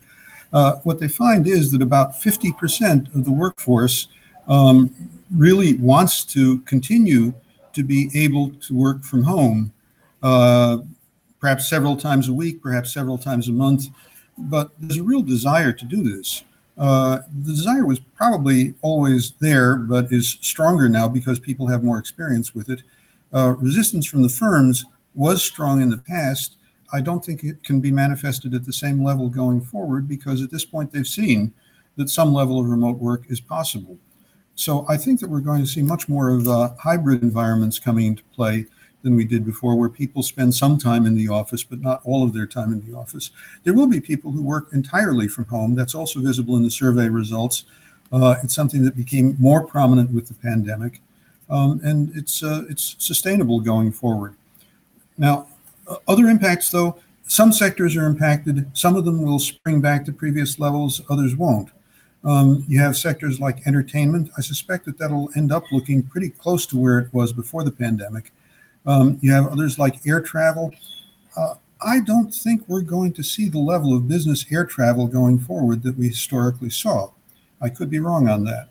Uh, what they find is that about 50% of the workforce um, really wants to continue to be able to work from home, uh, perhaps several times a week, perhaps several times a month. But there's a real desire to do this. Uh, the desire was probably always there, but is stronger now because people have more experience with it. Uh, resistance from the firms was strong in the past. I don't think it can be manifested at the same level going forward because at this point they've seen that some level of remote work is possible. So I think that we're going to see much more of uh, hybrid environments coming into play than we did before, where people spend some time in the office, but not all of their time in the office. There will be people who work entirely from home. That's also visible in the survey results. Uh, it's something that became more prominent with the pandemic, um, and it's uh, it's sustainable going forward. Now, other impacts, though, some sectors are impacted. Some of them will spring back to previous levels. Others won't. Um, you have sectors like entertainment. I suspect that that'll end up looking pretty close to where it was before the pandemic. Um, you have others like air travel. Uh, I don't think we're going to see the level of business air travel going forward that we historically saw. I could be wrong on that.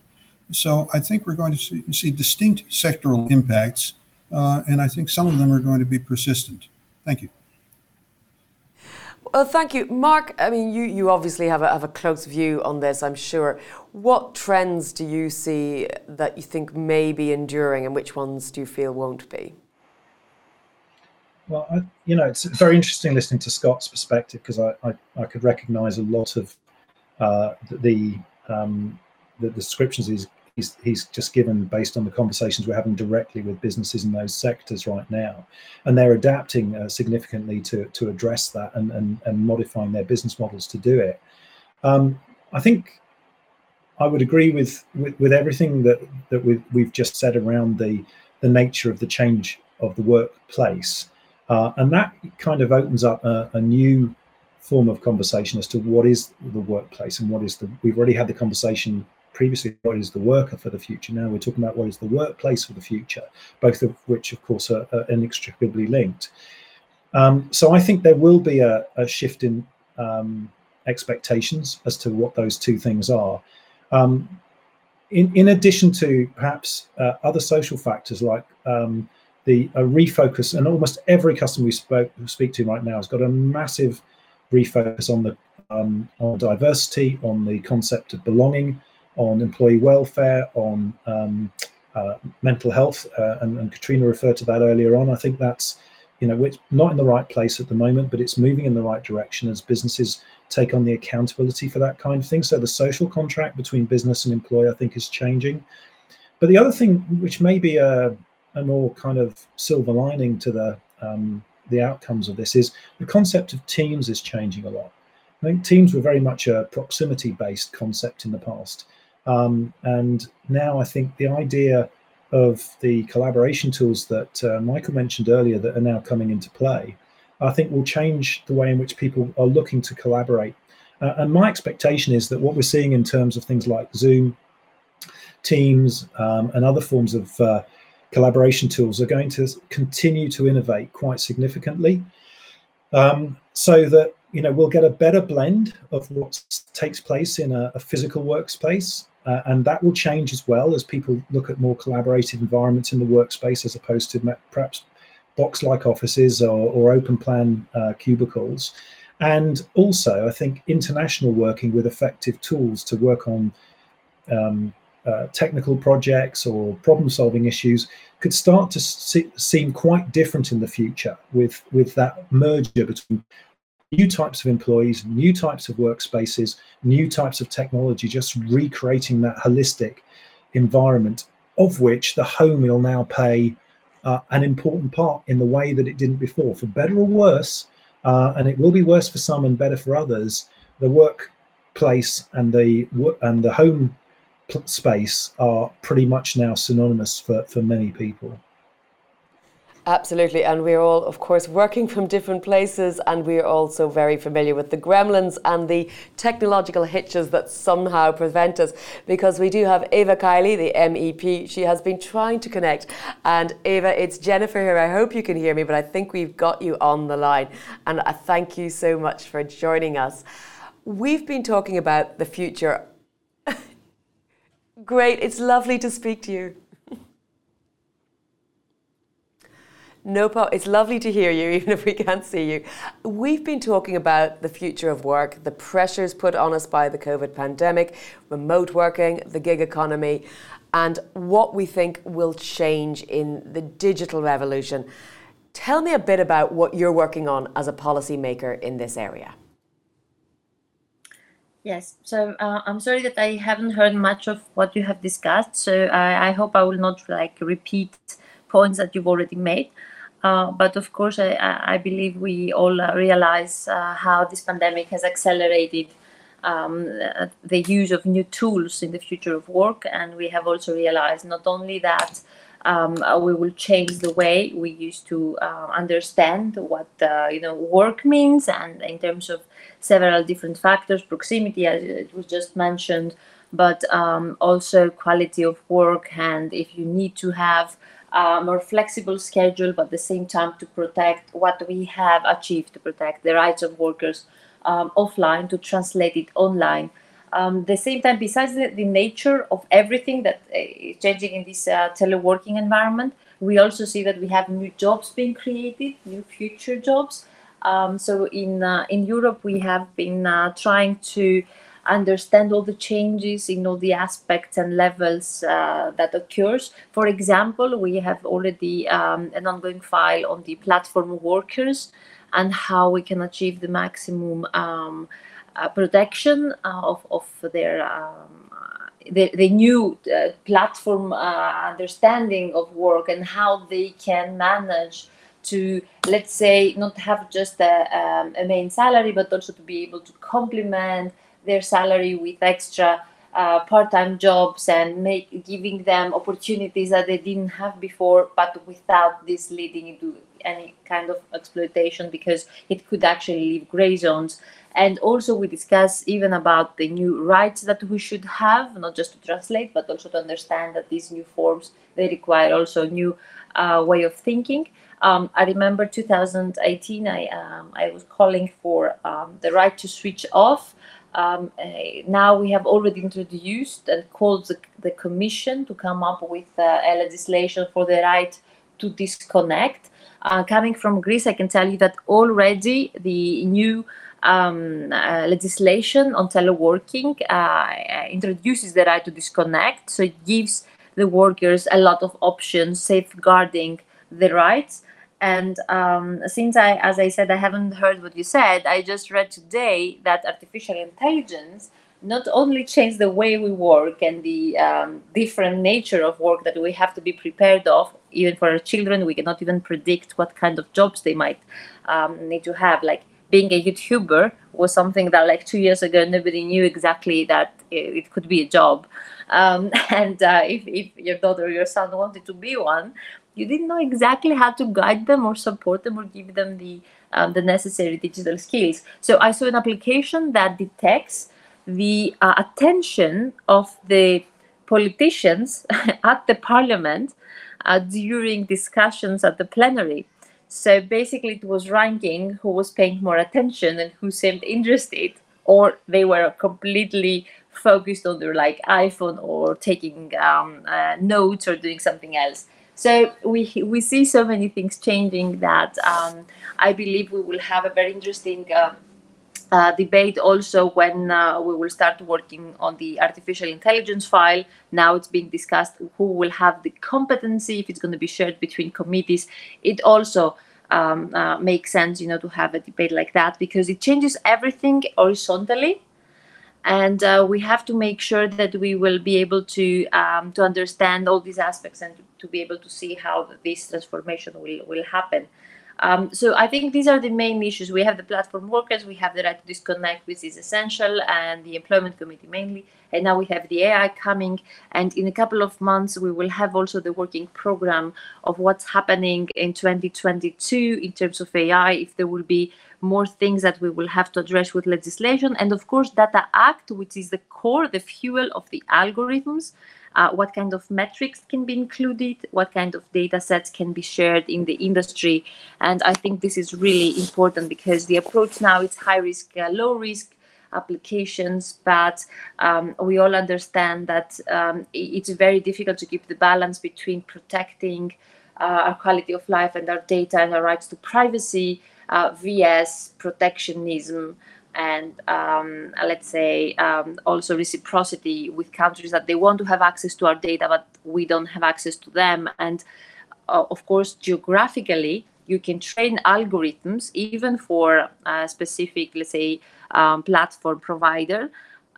So I think we're going to see, see distinct sectoral impacts, uh, and I think some of them are going to be persistent. Thank you. Well, thank you. Mark, I mean, you, you obviously have a, have a close view on this, I'm sure. What trends do you see that you think may be enduring, and which ones do you feel won't be? Well, I, you know, it's very interesting listening to Scott's perspective because I, I, I, could recognise a lot of uh, the um, the descriptions he's, he's he's just given based on the conversations we're having directly with businesses in those sectors right now, and they're adapting uh, significantly to to address that and, and and modifying their business models to do it. Um, I think I would agree with, with, with everything that that we've, we've just said around the the nature of the change of the workplace. Uh, and that kind of opens up a, a, new form of conversation as to what is the workplace and what is the. We've already had the conversation previously what is the worker for the future. Now we're talking about what is the workplace for the future, both of which, of course, are, are inextricably linked. Um, so I think there will be a, a shift in um, expectations as to what those two things are. Um, in, in addition to perhaps uh, other social factors like um, the refocus, and almost every customer we spoke, speak to right now has got a massive refocus on the um, on diversity, on the concept of belonging, on employee welfare, on um, uh, mental health, uh, and, and, Katrina referred to that earlier on. I think that's you know it's not in the right place at the moment, but it's moving in the right direction as businesses take on the accountability for that kind of thing. So the social contract between business and employee, I think, is changing. But the other thing, which may be a a more kind of silver lining to the um, the outcomes of this is the concept of teams is changing a lot. I think teams were very much a proximity based concept in the past. Um, and now I think the idea of the collaboration tools that uh, Michael mentioned earlier that are now coming into play, I think will change the way in which people are looking to collaborate. Uh, and my expectation is that what we're seeing in terms of things like Zoom, Teams, um, and other forms of uh, collaboration tools are going to continue to innovate quite significantly um, so that you know, we'll get a better blend of what takes place in a, a physical workspace. Uh, and that will change as well as people look at more collaborative environments in the workspace as opposed to perhaps box-like offices or, or open plan uh, cubicles. And also, I think international working with effective tools to work on um, uh, technical projects or problem-solving issues could start to see, seem quite different in the future with with that merger between new types of employees, new types of workspaces, new types of technology, just recreating that holistic environment of which the home will now play uh, an important part in the way that it didn't before, for better or worse. Uh, and it will be worse for some and better for others. The workplace and the and the home space are pretty much now synonymous for, for many people. Absolutely. And we're all, of course, working from different places, and we're also very familiar with the gremlins and the technological hitches that somehow prevent us. Because we do have Eva Kaili, the MEP. She has been trying to connect. And Eva, it's Jennifer here. I hope you can hear me, but I think we've got you on the line. And I thank you so much for joining us. We've been talking about the future. Great. It's lovely to speak to you. No problem. It's lovely to hear you, even if we can't see you. We've been talking about the future of work, the pressures put on us by the COVID pandemic, remote working, the gig economy, and what we think will change in the digital revolution. Tell me a bit about what you're working on as a policymaker in this area. Yes, so uh, I'm sorry that I haven't heard much of what you have discussed. So I, I hope I will not like repeat points that you've already made. Uh, but of course, I, I, believe we all uh, realize uh, how this pandemic has accelerated um, the use of new tools in the future of work. And we have also realized not only that um, uh, we will change the way we used to uh, understand what you know work means, and in terms of several different factors, proximity, as it was just mentioned, but um, also quality of work, and if you need to have a more flexible schedule, but at the same time to protect what we have achieved to protect the rights of workers um, offline, to translate it online. Um, the same time, besides the, the, nature of everything that uh, changing in this uh, teleworking environment, we also see that we have new jobs being created, new future jobs. Um, so in uh, in Europe, we have been uh, trying to understand all the changes in all the aspects and levels uh, that occurs. For example, we have already um, an ongoing file on the platform workers and how we can achieve the maximum um, uh, protection uh, of, of their um, the, the new uh, platform uh, understanding of work and how they can manage to let's say not have just a, um, a main salary but also to be able to complement their salary with extra uh, part-time jobs and make giving them opportunities that they didn't have before but without this leading into any kind of exploitation because it could actually leave gray zones. And also we discuss even about the new rights that we should have not just to translate but also to understand that these new forms they require also a new uh, way of thinking um, I remember 2018 I, um, I was calling for um, the right to switch off uh, now we have already introduced and called the, the commission to come up with uh, a legislation for the right to disconnect. Uh, coming from Greece, I can tell you that already the new um, uh, legislation on teleworking uh, introduces the right to disconnect. So it gives the workers a lot of options safeguarding the rights. And um, since I, as I said, I haven't heard what you said, I just read today that artificial intelligence not only changed the way we work and the um, different nature of work that we have to be prepared of, even for our children, we cannot even predict what kind of jobs they might um, need to have. Like being a YouTuber was something that, like two years ago, nobody knew exactly that it, could be a job. Um, and uh, if, if your daughter or your son wanted to be one, you didn't know exactly how to guide them or support them or give them the um, the necessary digital skills. So I saw an application that detects the uh, attention of the politicians at the parliament uh, during discussions at the plenary. So basically, it was ranking who was paying more attention and who seemed interested, or they were completely focused on their like iPhone or taking um, uh, notes or doing something else. So we we see so many things changing that um, I believe we will have a very interesting. Uh, uh, debate also when uh, we will start working on the artificial intelligence file. Now it's being discussed who will have the competency, if it's going to be shared between committees. It also um, uh, makes sense, you know, to have a debate like that because it changes everything horizontally. And uh, we have to make sure that we will be able to um, to understand all these aspects and to be able to see how this transformation will, will happen. Um, so I think these are the main issues. We have the platform workers, we have the right to disconnect, which is essential, and the employment committee mainly. And now we have the AI coming, and in a couple of months we will have also the working program of what's happening in 2022 in terms of AI. If there will be more things that we will have to address with legislation, and of course, Data Act, which is the core, the fuel of the algorithms uh, what kind of metrics can be included, what kind of data sets can be shared in the industry. And I think this is really important because the approach now is high risk, uh, low risk applications, but um, we all understand that um, it's very difficult to keep the balance between protecting uh, our quality of life and our data and our rights to privacy uh, vs protectionism and um, let's say um, also reciprocity with countries that they want to have access to our data but we don't have access to them. And uh, of course geographically you can train algorithms even for a specific let's say um, platform provider.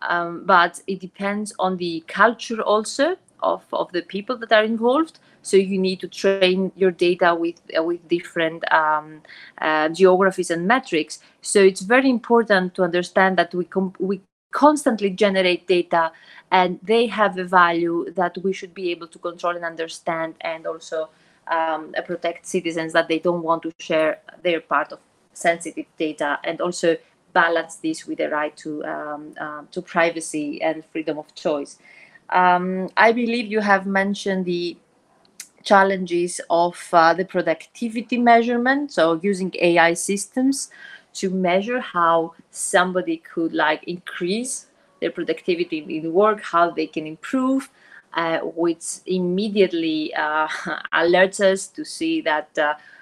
Um, but it depends on the culture also of, of the people that are involved so you need to train your data with uh, with different um, uh, geographies and metrics. So it's very important to understand that we com- we constantly generate data, and they have a value that we should be able to control and understand, and also um, protect citizens that they don't want to share their part of sensitive data, and also balance this with the right to um, uh, to privacy and freedom of choice. Um, I believe you have mentioned the challenges of uh, the productivity measurement so using ai systems to measure how somebody could like increase their productivity in work how they can improve uh, which immediately uh, alerts us to see that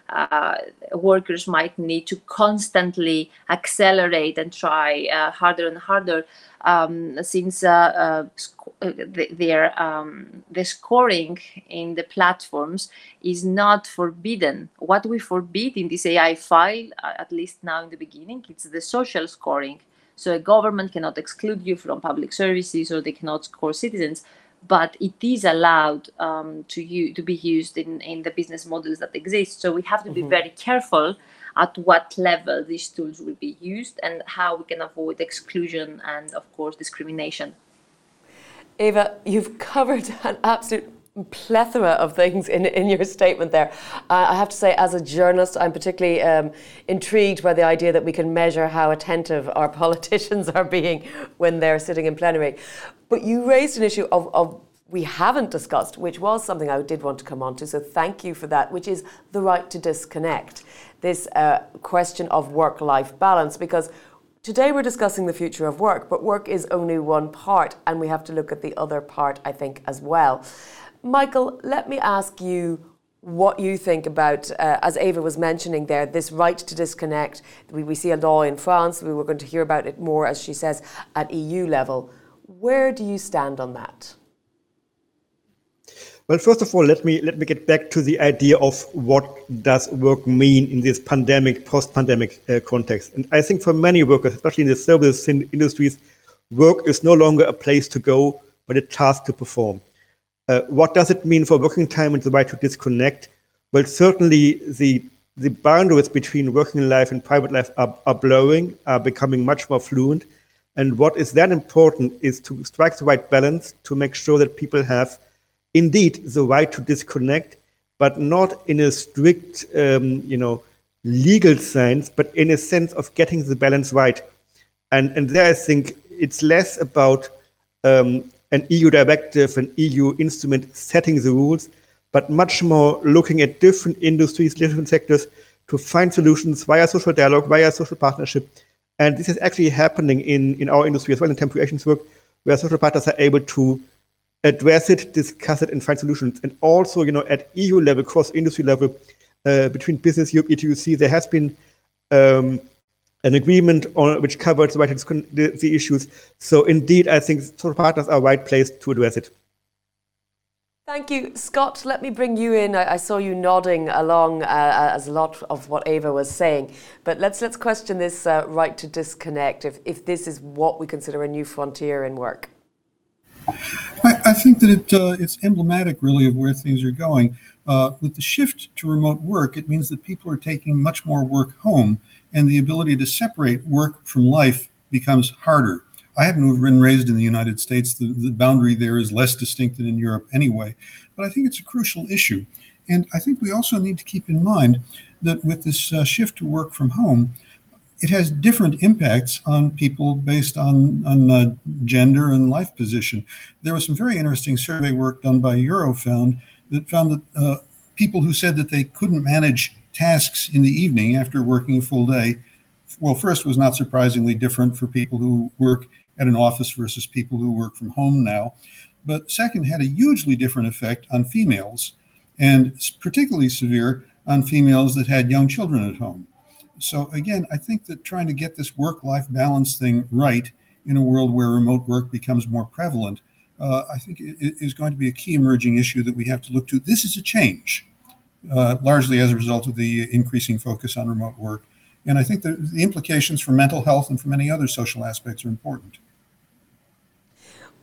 uh, workers might need to constantly accelerate and try uh, harder and harder um, since uh, uh, uh their um, the scoring in the platforms is not forbidden. What we forbid in this AI file, uh, at least now in the beginning, it's the social scoring. So a government cannot exclude you from public services, or they cannot score citizens but it is allowed um, to you to be used in, in the business models that exist. So we have to be mm-hmm. very careful at what level these tools will be used and how we can avoid exclusion and of course discrimination. Eva, you've covered an absolute plethora of things in, in your statement there. Uh, I have to say, as a journalist, I'm particularly um, intrigued by the idea that we can measure how attentive our politicians are being when they're sitting in plenary. But you raised an issue of, of we haven't discussed, which was something I did want to come on to. So thank you for that, which is the right to disconnect. This uh, question of work life balance, because today we're discussing the future of work, but work is only one part, and we have to look at the other part, I think, as well. Michael, let me ask you what you think about, uh, as Eva was mentioning there, this right to disconnect. We, we see a law in France. We were going to hear about it more, as she says, at EU level. Where do you stand on that? Well, first of all, let me let me get back to the idea of what does work mean in this pandemic, post-pandemic uh, context. And I think for many workers, especially in the service industries, work is no longer a place to go, but a task to perform. Uh, what does it mean for working time and the right to disconnect? Well, certainly the the boundaries between working life and private life are, are blurring, are becoming much more fluent. And what is then important is to strike the right balance to make sure that people have indeed the right to disconnect, but not in a strict, um, you know, legal sense, but in a sense of getting the balance right. And and there I think it's less about um, an EU directive, an EU instrument setting the rules, but much more looking at different industries, different sectors to find solutions via social dialogue, via social partnership. And this is actually happening in, in our industry as well in temporary agency work, where social partners are able to address it, discuss it, and find solutions. And also, you know, at EU level, cross industry level, uh, between Business Europe, ETUC, there has been um, an agreement on which covers the, right, the, issues. So indeed, I think social partners are right place to address it. Thank you. Scott, let me bring you in. I, I saw you nodding along uh, as a lot of what Eva was saying. But let's let's question this uh, right to disconnect if, if this is what we consider a new frontier in work. I, I think that it uh, it's emblematic, really, of where things are going. Uh, with the shift to remote work, it means that people are taking much more work home, and the ability to separate work from life becomes harder. I happen to have been raised in the United States. The, the boundary there is less distinct than in Europe anyway. But I think it's a crucial issue. And I think we also need to keep in mind that with this uh, shift to work from home, it has different impacts on people based on, on uh, gender and life position. There was some very interesting survey work done by Eurofound that found that uh, people who said that they couldn't manage tasks in the evening after working a full day, well, first was not surprisingly different for people who work at an office versus people who work from home now. But second, had a hugely different effect on females, and particularly severe on females that had young children at home. So again, I think that trying to get this work-life balance thing right in a world where remote work becomes more prevalent, uh, I think it is going to be a key emerging issue that we have to look to. This is a change, uh, largely as a result of the increasing focus on remote work. And I think the, the implications for mental health and for many other social aspects are important.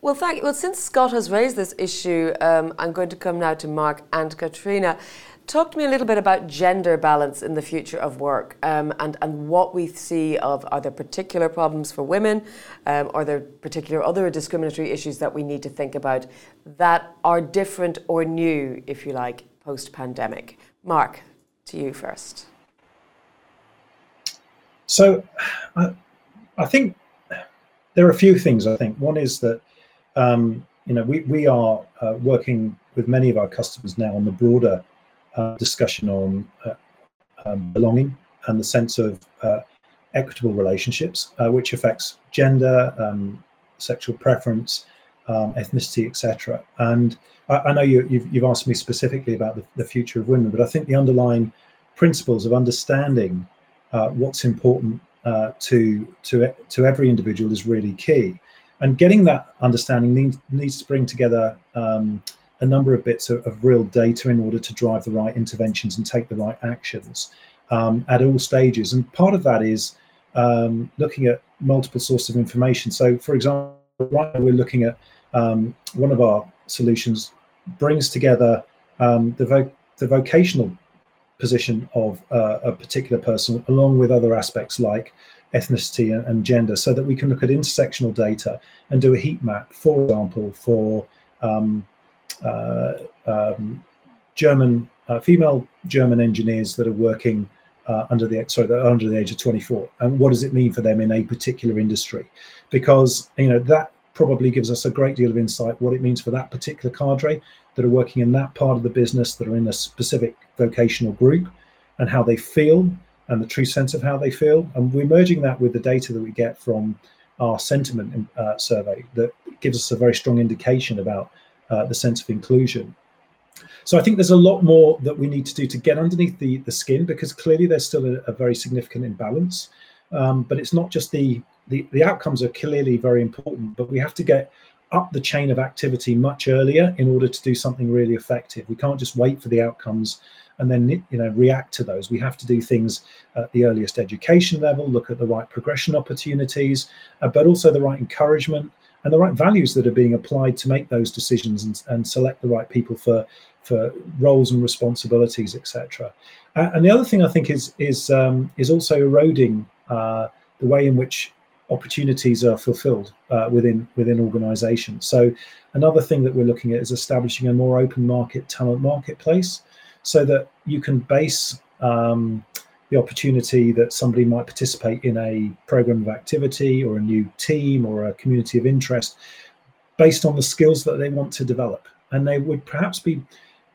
Well, thank you. Well, since Scott has raised this issue, um, I'm going to come now to Mark and Katrina. Talk to me a little bit about gender balance in the future of work um, and, and what we see of are there particular problems for women um, are there particular other discriminatory issues that we need to think about that are different or new, if you like, post pandemic? Mark, to you first. So I, I think there are a few things. I think one is that um, you know, we, we are uh, working with many of our customers now on the broader uh, discussion on uh, um, belonging and the sense of uh, equitable relationships, uh, which affects gender, um, sexual preference, um, ethnicity, etc. And I, I know you, have asked me specifically about the, the, future of women, but I think the underlying principles of understanding uh, what's important to to to every individual is really key and getting that understanding needs, needs to bring together um, a number of bits of, of, real data in order to drive the right interventions and take the right actions um, at all stages. And part of that is um, looking at multiple sources of information. So, for example, right now we're looking at um, one of our solutions brings together um, the, vo- the vocational position of uh, a particular person along with other aspects like ethnicity and, gender so that we can look at intersectional data and do a heat map, for example, for um, um, German uh, female German engineers that are working uh, under the sorry under the age of 24, and what does it mean for them in a particular industry? Because you know that probably gives us a great deal of insight what it means for that particular cadre that are working in that part of the business that are in a specific vocational group and how they feel and the true sense of how they feel. And we're merging that with the data that we get from our sentiment uh, survey that gives us a very strong indication about uh, the sense of inclusion. So I think there's a lot more that we need to do to get underneath the, the skin because clearly there's still a, a very significant imbalance. Um, but it's not just the, the the outcomes are clearly very important, but we have to get up the chain of activity much earlier in order to do something really effective. We can't just wait for the outcomes and then you know react to those. We have to do things at the earliest education level, look at the right progression opportunities, uh, but also the right encouragement and the right values that are being applied to make those decisions and, and select the right people for for roles and responsibilities, etc. Uh, and the other thing I think is is um, is also eroding uh, the way in which opportunities are fulfilled uh, within within organizations. So another thing that we're looking at is establishing a more open market talent marketplace so that you can base um, the opportunity that somebody might participate in a program of activity or a new team or a community of interest based on the skills that they want to develop. And they would perhaps be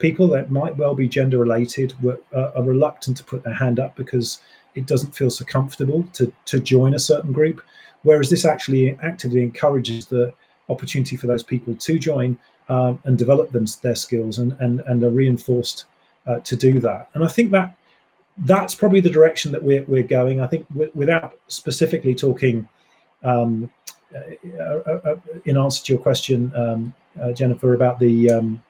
people that might well be gender related were, uh, are reluctant to put their hand up because it doesn't feel so comfortable to to join a certain group whereas this actually actively encourages the opportunity for those people to join um, and develop them their skills and and and are reinforced uh, to do that and i think that that's probably the direction that we're, we're going i think w- without specifically talking um, uh, uh, uh in answer to your question um, uh, jennifer about the um,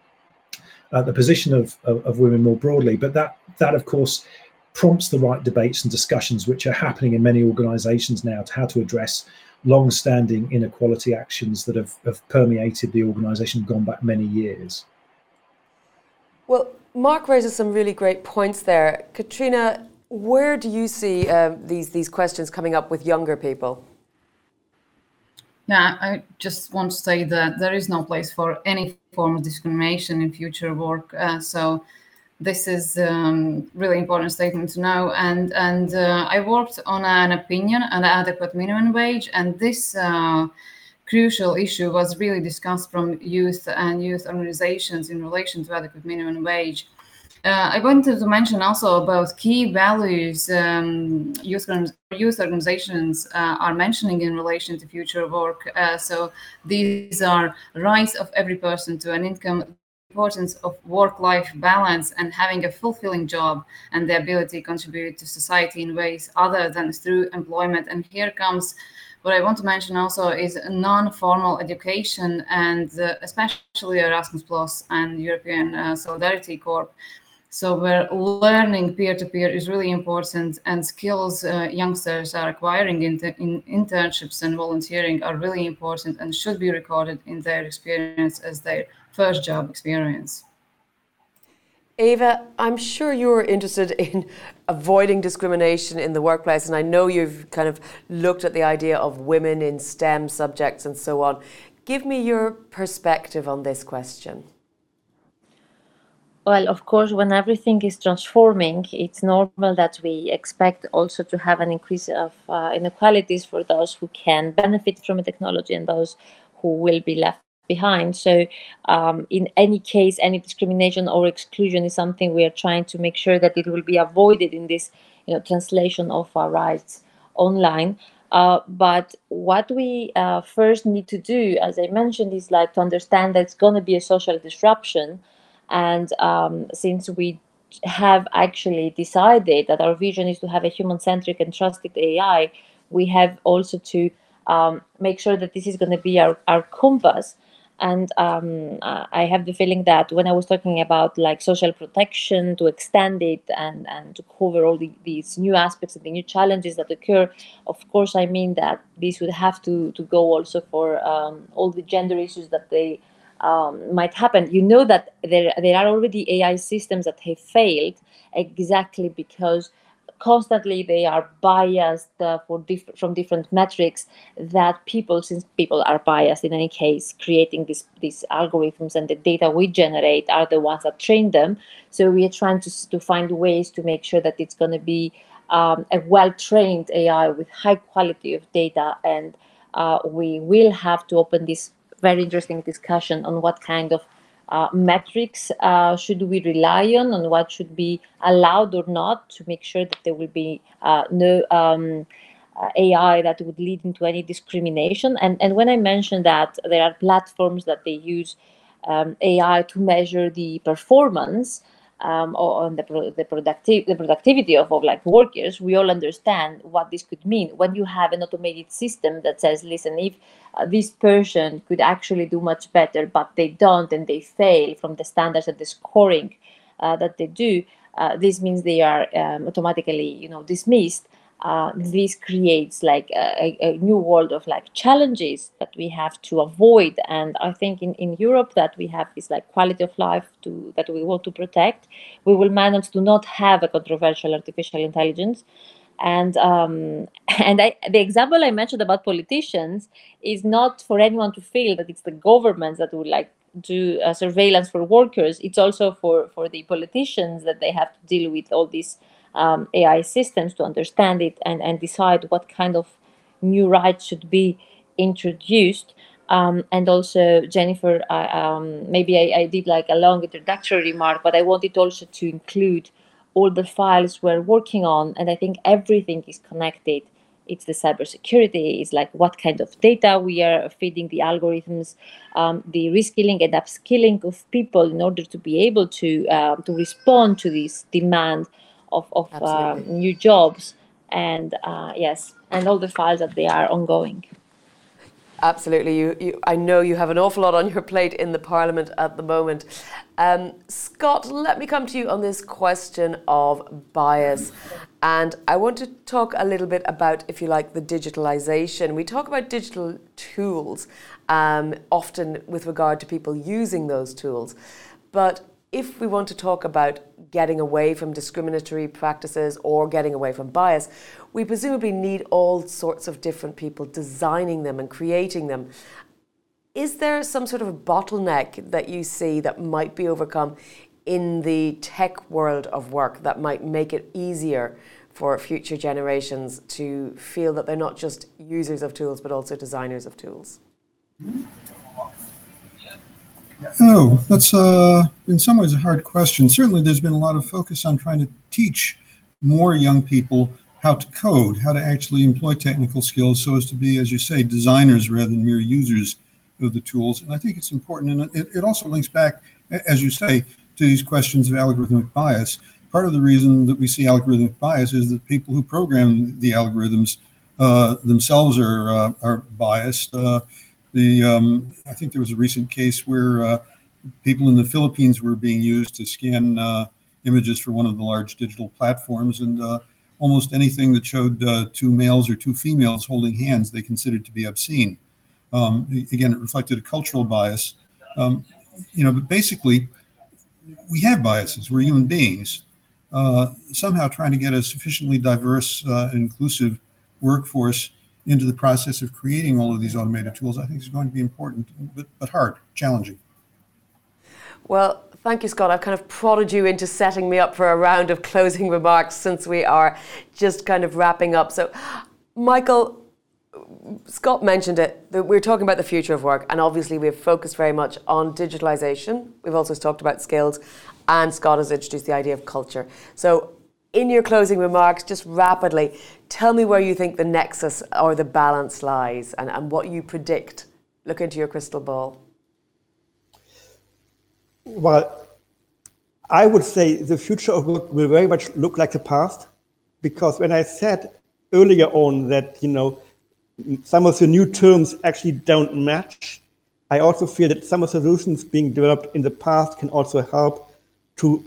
uh, the position of, of, of women more broadly but that that of course prompts the right debates and discussions which are happening in many organizations now to how to address long-standing inequality actions that have, have permeated the organization gone back many years. Well, Mark raises some really great points there. Katrina, where do you see uh, these, these questions coming up with younger people? Yeah, I just want to say that there is no place for any form of discrimination in future work. Uh, so this is um, really important statement to know. And and uh, I worked on an opinion on adequate minimum wage, and this uh, crucial issue was really discussed from youth and youth organizations in relation to adequate minimum wage. Uh, I wanted to mention also about key values um, youth, youth organizations uh, are mentioning in relation to future work. Uh, so these are rights of every person to an income, importance of work-life balance and having a fulfilling job and the ability to contribute to society in ways other than through employment. And here comes what I want to mention also is non-formal education and uh, especially Erasmus Plus and European uh, Solidarity Corps. So where learning peer-to-peer is really important and skills uh, youngsters are acquiring in, in internships and volunteering are really important and should be recorded in their experience as their first job experience. Eva, I'm sure you're interested in avoiding discrimination in the workplace, and I know you've kind of looked at the idea of women in STEM subjects and so on. Give me your perspective on this question. Well, of course, when everything is transforming, it's normal that we expect also to have an increase of uh, inequalities for those who can benefit from technology and those who will be left behind. So, um, in any case, any discrimination or exclusion is something we are trying to make sure that it will be avoided in this, you know, translation of our rights online. Uh, but what we uh, first need to do, as I mentioned, is like to understand that it's going to be a social disruption. And um, since we have actually decided that our vision is to have a human centric and trusted AI, we have also to um, make sure that this is going to be our, our compass and um, i have the feeling that when i was talking about like social protection to extend it and and to cover all the, these new aspects and the new challenges that occur of course i mean that this would have to to go also for um, all the gender issues that they um, might happen. You know that there there are already ai systems that have failed exactly because constantly they are biased uh, for diff- from different metrics that people since people are biased in any case creating these these algorithms and the data we generate are the ones that train them. So we are trying to, to find ways to make sure that it's going to be um, a well-trained ai with high quality of data and uh, we will have to open this very interesting discussion on what kind of uh, metrics uh, should we rely on and what should be allowed or not to make sure that there will be uh, no um, uh, AI that would lead into any discrimination. And, and when I mentioned that there are platforms that they use um, AI to measure the performance, um, on the, the, productive, the productivity of, of like workers, we all understand what this could mean. When you have an automated system that says, listen, if uh, this person could actually do much better, but they don't and they fail from the standards and the scoring uh, that they do, uh, this means they are um, automatically, you know, dismissed uh, this creates like a, a, new world of like challenges that we have to avoid. And i think in, in europe that we have this like quality of life to that we want to protect. We will manage to not have a controversial artificial intelligence. And um, and I, the example i mentioned about politicians is not for anyone to feel that it's the governments that would like do uh, surveillance for workers. It's also for for the politicians that they have to deal with all these um, AI systems to understand it and, and decide what kind of new rights should be introduced. Um, and also, Jennifer, um, maybe I, I, did like a long introductory remark, but I wanted also to include all the files we're working on. And I think everything is connected. It's the cybersecurity, it's like what kind of data we are feeding the algorithms, um, the reskilling and upskilling of people in order to be able to uh, to respond to this demand of, of uh, new jobs. And uh, yes, and all the files that they are ongoing. Absolutely. You, you, I know you have an awful lot on your plate in the Parliament at the moment. Um, Scott, let me come to you on this question of bias. And I want to talk a little bit about, if you like, the digitalization. We talk about digital tools, um, often with regard to people using those tools. But if we want to talk about getting away from discriminatory practices or getting away from bias, we presumably need all sorts of different people designing them and creating them. Is there some sort of a bottleneck that you see that might be overcome in the tech world of work that might make it easier for future generations to feel that they're not just users of tools but also designers of tools? Hmm? Oh, that's uh, in some ways a hard question. Certainly, there's been a lot of focus on trying to teach more young people how to code, how to actually employ technical skills so as to be, as you say, designers rather than mere users of the tools. And I think it's important. And it, it also links back, as you say, to these questions of algorithmic bias. Part of the reason that we see algorithmic bias is that people who program the algorithms uh, themselves are, uh, are biased. The um, I think there was a recent case where uh, people in the Philippines were being used to scan uh, images for one of the large digital platforms, and uh, almost anything that showed uh, two males or two females holding hands they considered to be obscene. Um, again, it reflected a cultural bias. Um, you know, but basically, we have biases. We're human beings. Uh, somehow, trying to get a sufficiently diverse uh, inclusive workforce into the process of creating all of these automated tools, I think is going to be important, but, but hard, challenging. Well, thank you, Scott. I've kind of prodded you into setting me up for a round of closing remarks since we are just kind of wrapping up. So, Michael, Scott mentioned it that we're talking about the future of work, and obviously we've focused very much on digitalization. We've also talked about skills, and Scott has introduced the idea of culture. So, in your closing remarks, just rapidly, tell me where you think the nexus or the balance lies and, and what you predict. Look into your crystal ball. Well, I would say the future of work will very much look like the past because when I said earlier on that, you know, some of the new terms actually don't match, I also feel that some of the solutions being developed in the past can also help to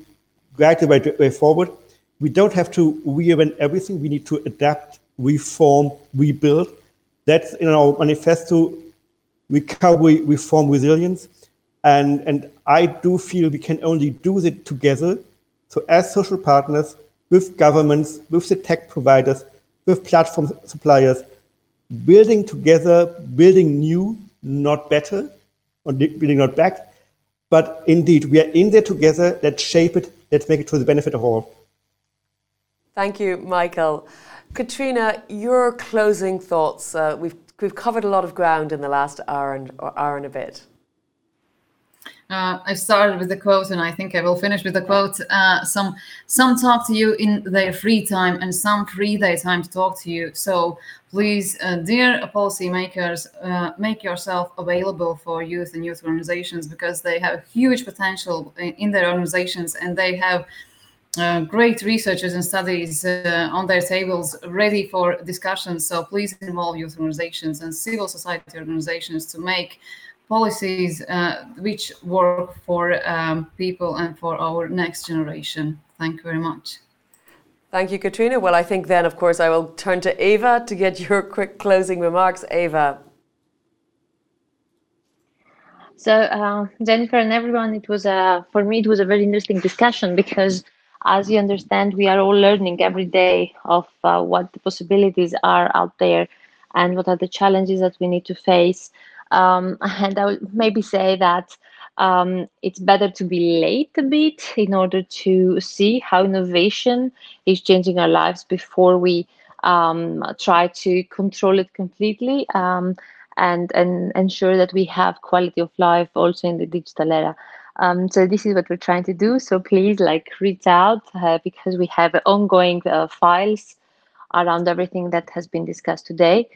guide the way, way forward we don't have to reinvent everything. We need to adapt, reform, rebuild. That's in our manifesto, recovery, reform, resilience. And, and I do feel we can only do it together. So as social partners, with governments, with the tech providers, with platform suppliers, building together, building new, not better, or building not back. But indeed, we are in there together. Let's shape it. Let's make it to the benefit of all. Thank you, Michael. Katrina, your closing thoughts. Uh, we've we've covered a lot of ground in the last hour and hour and a bit. Uh, I started with the quote, and I think I will finish with the quote. Uh, some some talk to you in their free time, and some free their time to talk to you. So please, uh, dear policymakers, uh, make yourself available for youth and youth organizations because they have huge potential in, in their organizations, and they have uh, great researchers and studies uh, on their tables ready for discussion. So please involve youth organizations and civil society organizations to make policies uh, which work for um, people and for our next generation. Thank you very much. Thank you, Katrina. Well, I think then, of course, I will turn to Eva to get your quick closing remarks. Eva. So, uh, Jennifer and everyone, it was a for me it was a very interesting discussion because as you understand, we are all learning every day of uh, what the possibilities are out there and what are the challenges that we need to face. Um, and I would maybe say that um, it's better to be late a bit in order to see how innovation is changing our lives before we um, try to control it completely. Um, and and ensure that we have quality of life also in the digital era. Um, so this is what we're trying to do. So please, like, reach out uh, because we have ongoing uh, files around everything that has been discussed today.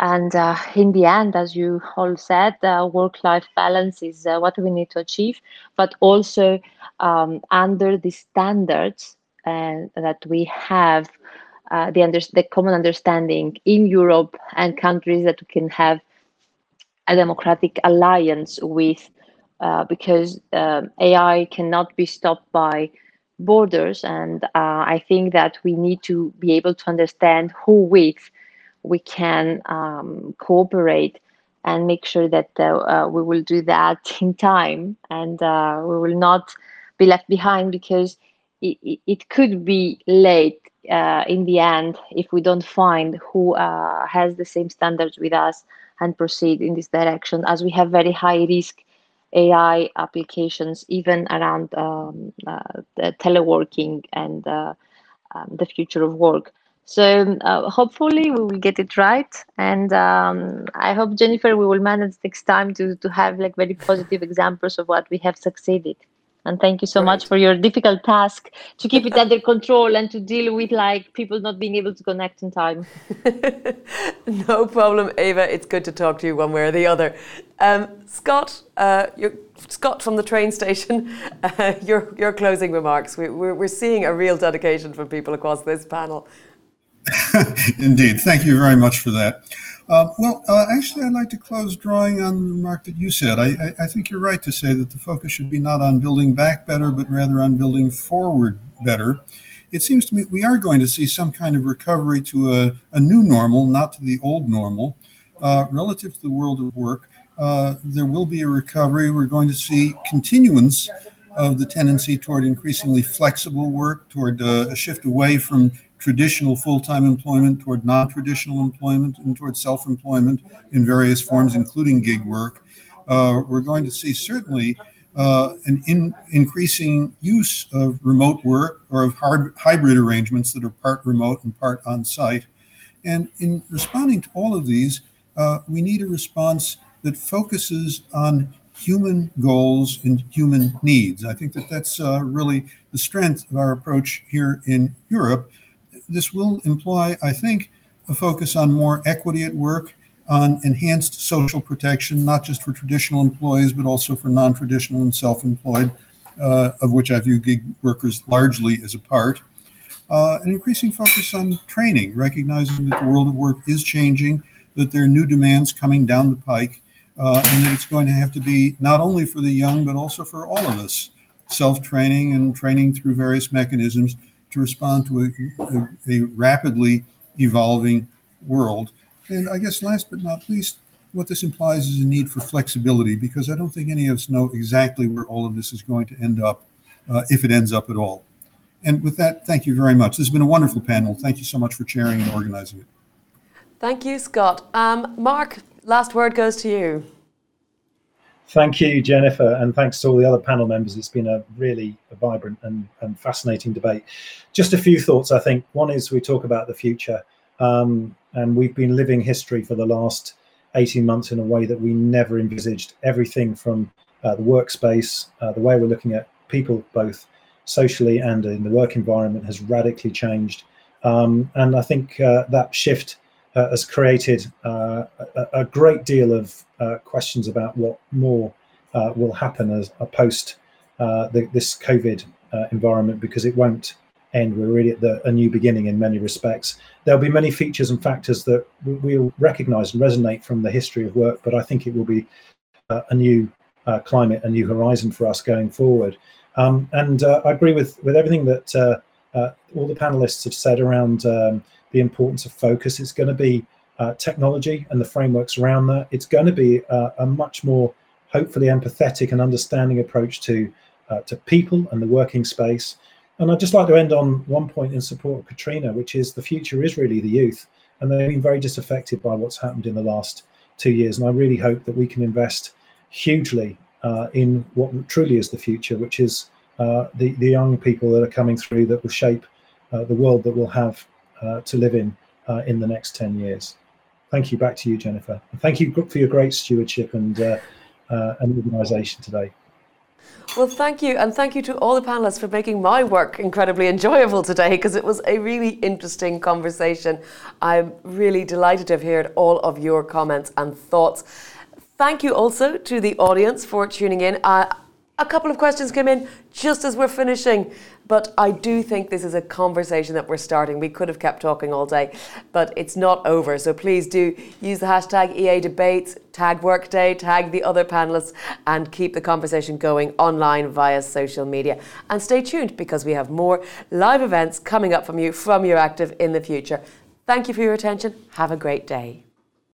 And uh, in the end, as you all said, work-life balance is uh, what we need to achieve, but also um, under the standards uh, that we have, uh, the, under- the common understanding in Europe and countries that we can have a democratic alliance with, uh, because um, AI cannot be stopped by borders. And I think that we need to be able to understand who with we can um, cooperate and make sure that uh, uh, we will do that in time and uh, we will not be left behind because it, it could be late uh, in the end if we don't find who uh, has the same standards with us and proceed in this direction as we have very high risk AI applications even around um, uh, teleworking and um, the future of work. So uh, hopefully we will get it right, and um, I hope Jennifer we will manage next time to to have like very positive examples of what we have succeeded. And thank you so much for your difficult task to keep it under control and to deal with like people not being able to connect in time. no problem, Eva. It's good to talk to you one way or the other. Um, Scott, uh, Scott from the train station. Uh, your your closing remarks. We, we're, we're seeing a real dedication from people across this panel. Indeed. Thank you very much for that. Uh, well, uh, actually, I'd like to close drawing on the remark that you said. I, I, I, think you're right to say that the focus should be not on building back better, but rather on building forward better. It seems to me we are going to see some kind of recovery to a, a new normal, not to the old normal, uh, relative to the world of work. Uh, there will be a recovery. We're going to see continuance of the tendency toward increasingly flexible work, toward uh, a shift away from traditional full-time employment toward non-traditional employment and toward self-employment in various forms, including gig work. Uh, we're going to see certainly uh, an in, increasing use of remote work or of hard, hybrid arrangements that are part remote and part on site. And in responding to all of these, uh, we need a response that focuses on human goals and human needs. I think that that's uh, really the strength of our approach here in Europe this will imply, I think, a focus on more equity at work, on enhanced social protection, not just for traditional employees, but also for non traditional and self employed, uh, of which I view gig workers largely as a part. Uh, an increasing focus on training, recognizing that the world of work is changing, that there are new demands coming down the pike, uh, and that it's going to have to be not only for the young, but also for all of us self training and training through various mechanisms to respond to a, a, a rapidly evolving world. And I guess last but not least, what this implies is a need for flexibility because I don't think any of us know exactly where all of this is going to end up, uh, if it ends up at all. And with that, thank you very much. This has been a wonderful panel. Thank you so much for chairing and organizing it. Thank you, Scott. Um, Mark, last word goes to you. Thank you, Jennifer, and thanks to all the other panel members. It's been a really vibrant and, and fascinating debate. Just a few thoughts, I think. One is we talk about the future, um, and we've been living history for the last 18 months in a way that we never envisaged. Everything from uh, the workspace, uh, the way we're looking at people, both socially and in the work environment, has radically changed. Um, and I think uh, that shift uh, has created uh, a, a, great deal of uh, questions about what more uh, will happen as a post uh, the, this COVID uh, environment because it won't end. We're really at the, a new beginning in many respects. There'll be many features and factors that we'll recognise and resonate from the history of work, but I think it will be a new climate, a new horizon for us going forward. Um, and I agree with with everything that all the panelists have said around. Um, the importance of focus. It's going to be uh, technology and the frameworks around that. It's going to be uh, a much more hopefully empathetic and understanding approach to uh, to people and the working space. And I'd just like to end on one point in support of Katrina, which is the future is really the youth, and they've been very disaffected by what's happened in the last two years. And I really hope that we can invest hugely uh, in what truly is the future, which is uh, the the young people that are coming through that will shape uh, the world that we'll have uh, to live in uh, in the next 10 years. thank you back to you, Jennifer. Thank you for your great stewardship and uh, uh, and organisation today. Well, thank you. And thank you to all the panelists for making my work incredibly enjoyable today because it was a really interesting conversation. I'm really delighted to have heard all of your comments and thoughts. Thank you also to the audience for tuning in. Uh, a couple of questions came in just as we're finishing, but I do think this is a conversation that we're starting. We could have kept talking all day, but it's not over. So please do use the hashtag EA Debates, tag Workday, tag the other panelists, and keep the conversation going online via social media. And stay tuned because we have more live events coming up from you from EURACTIV in the future. Thank you for your attention. Have a great day.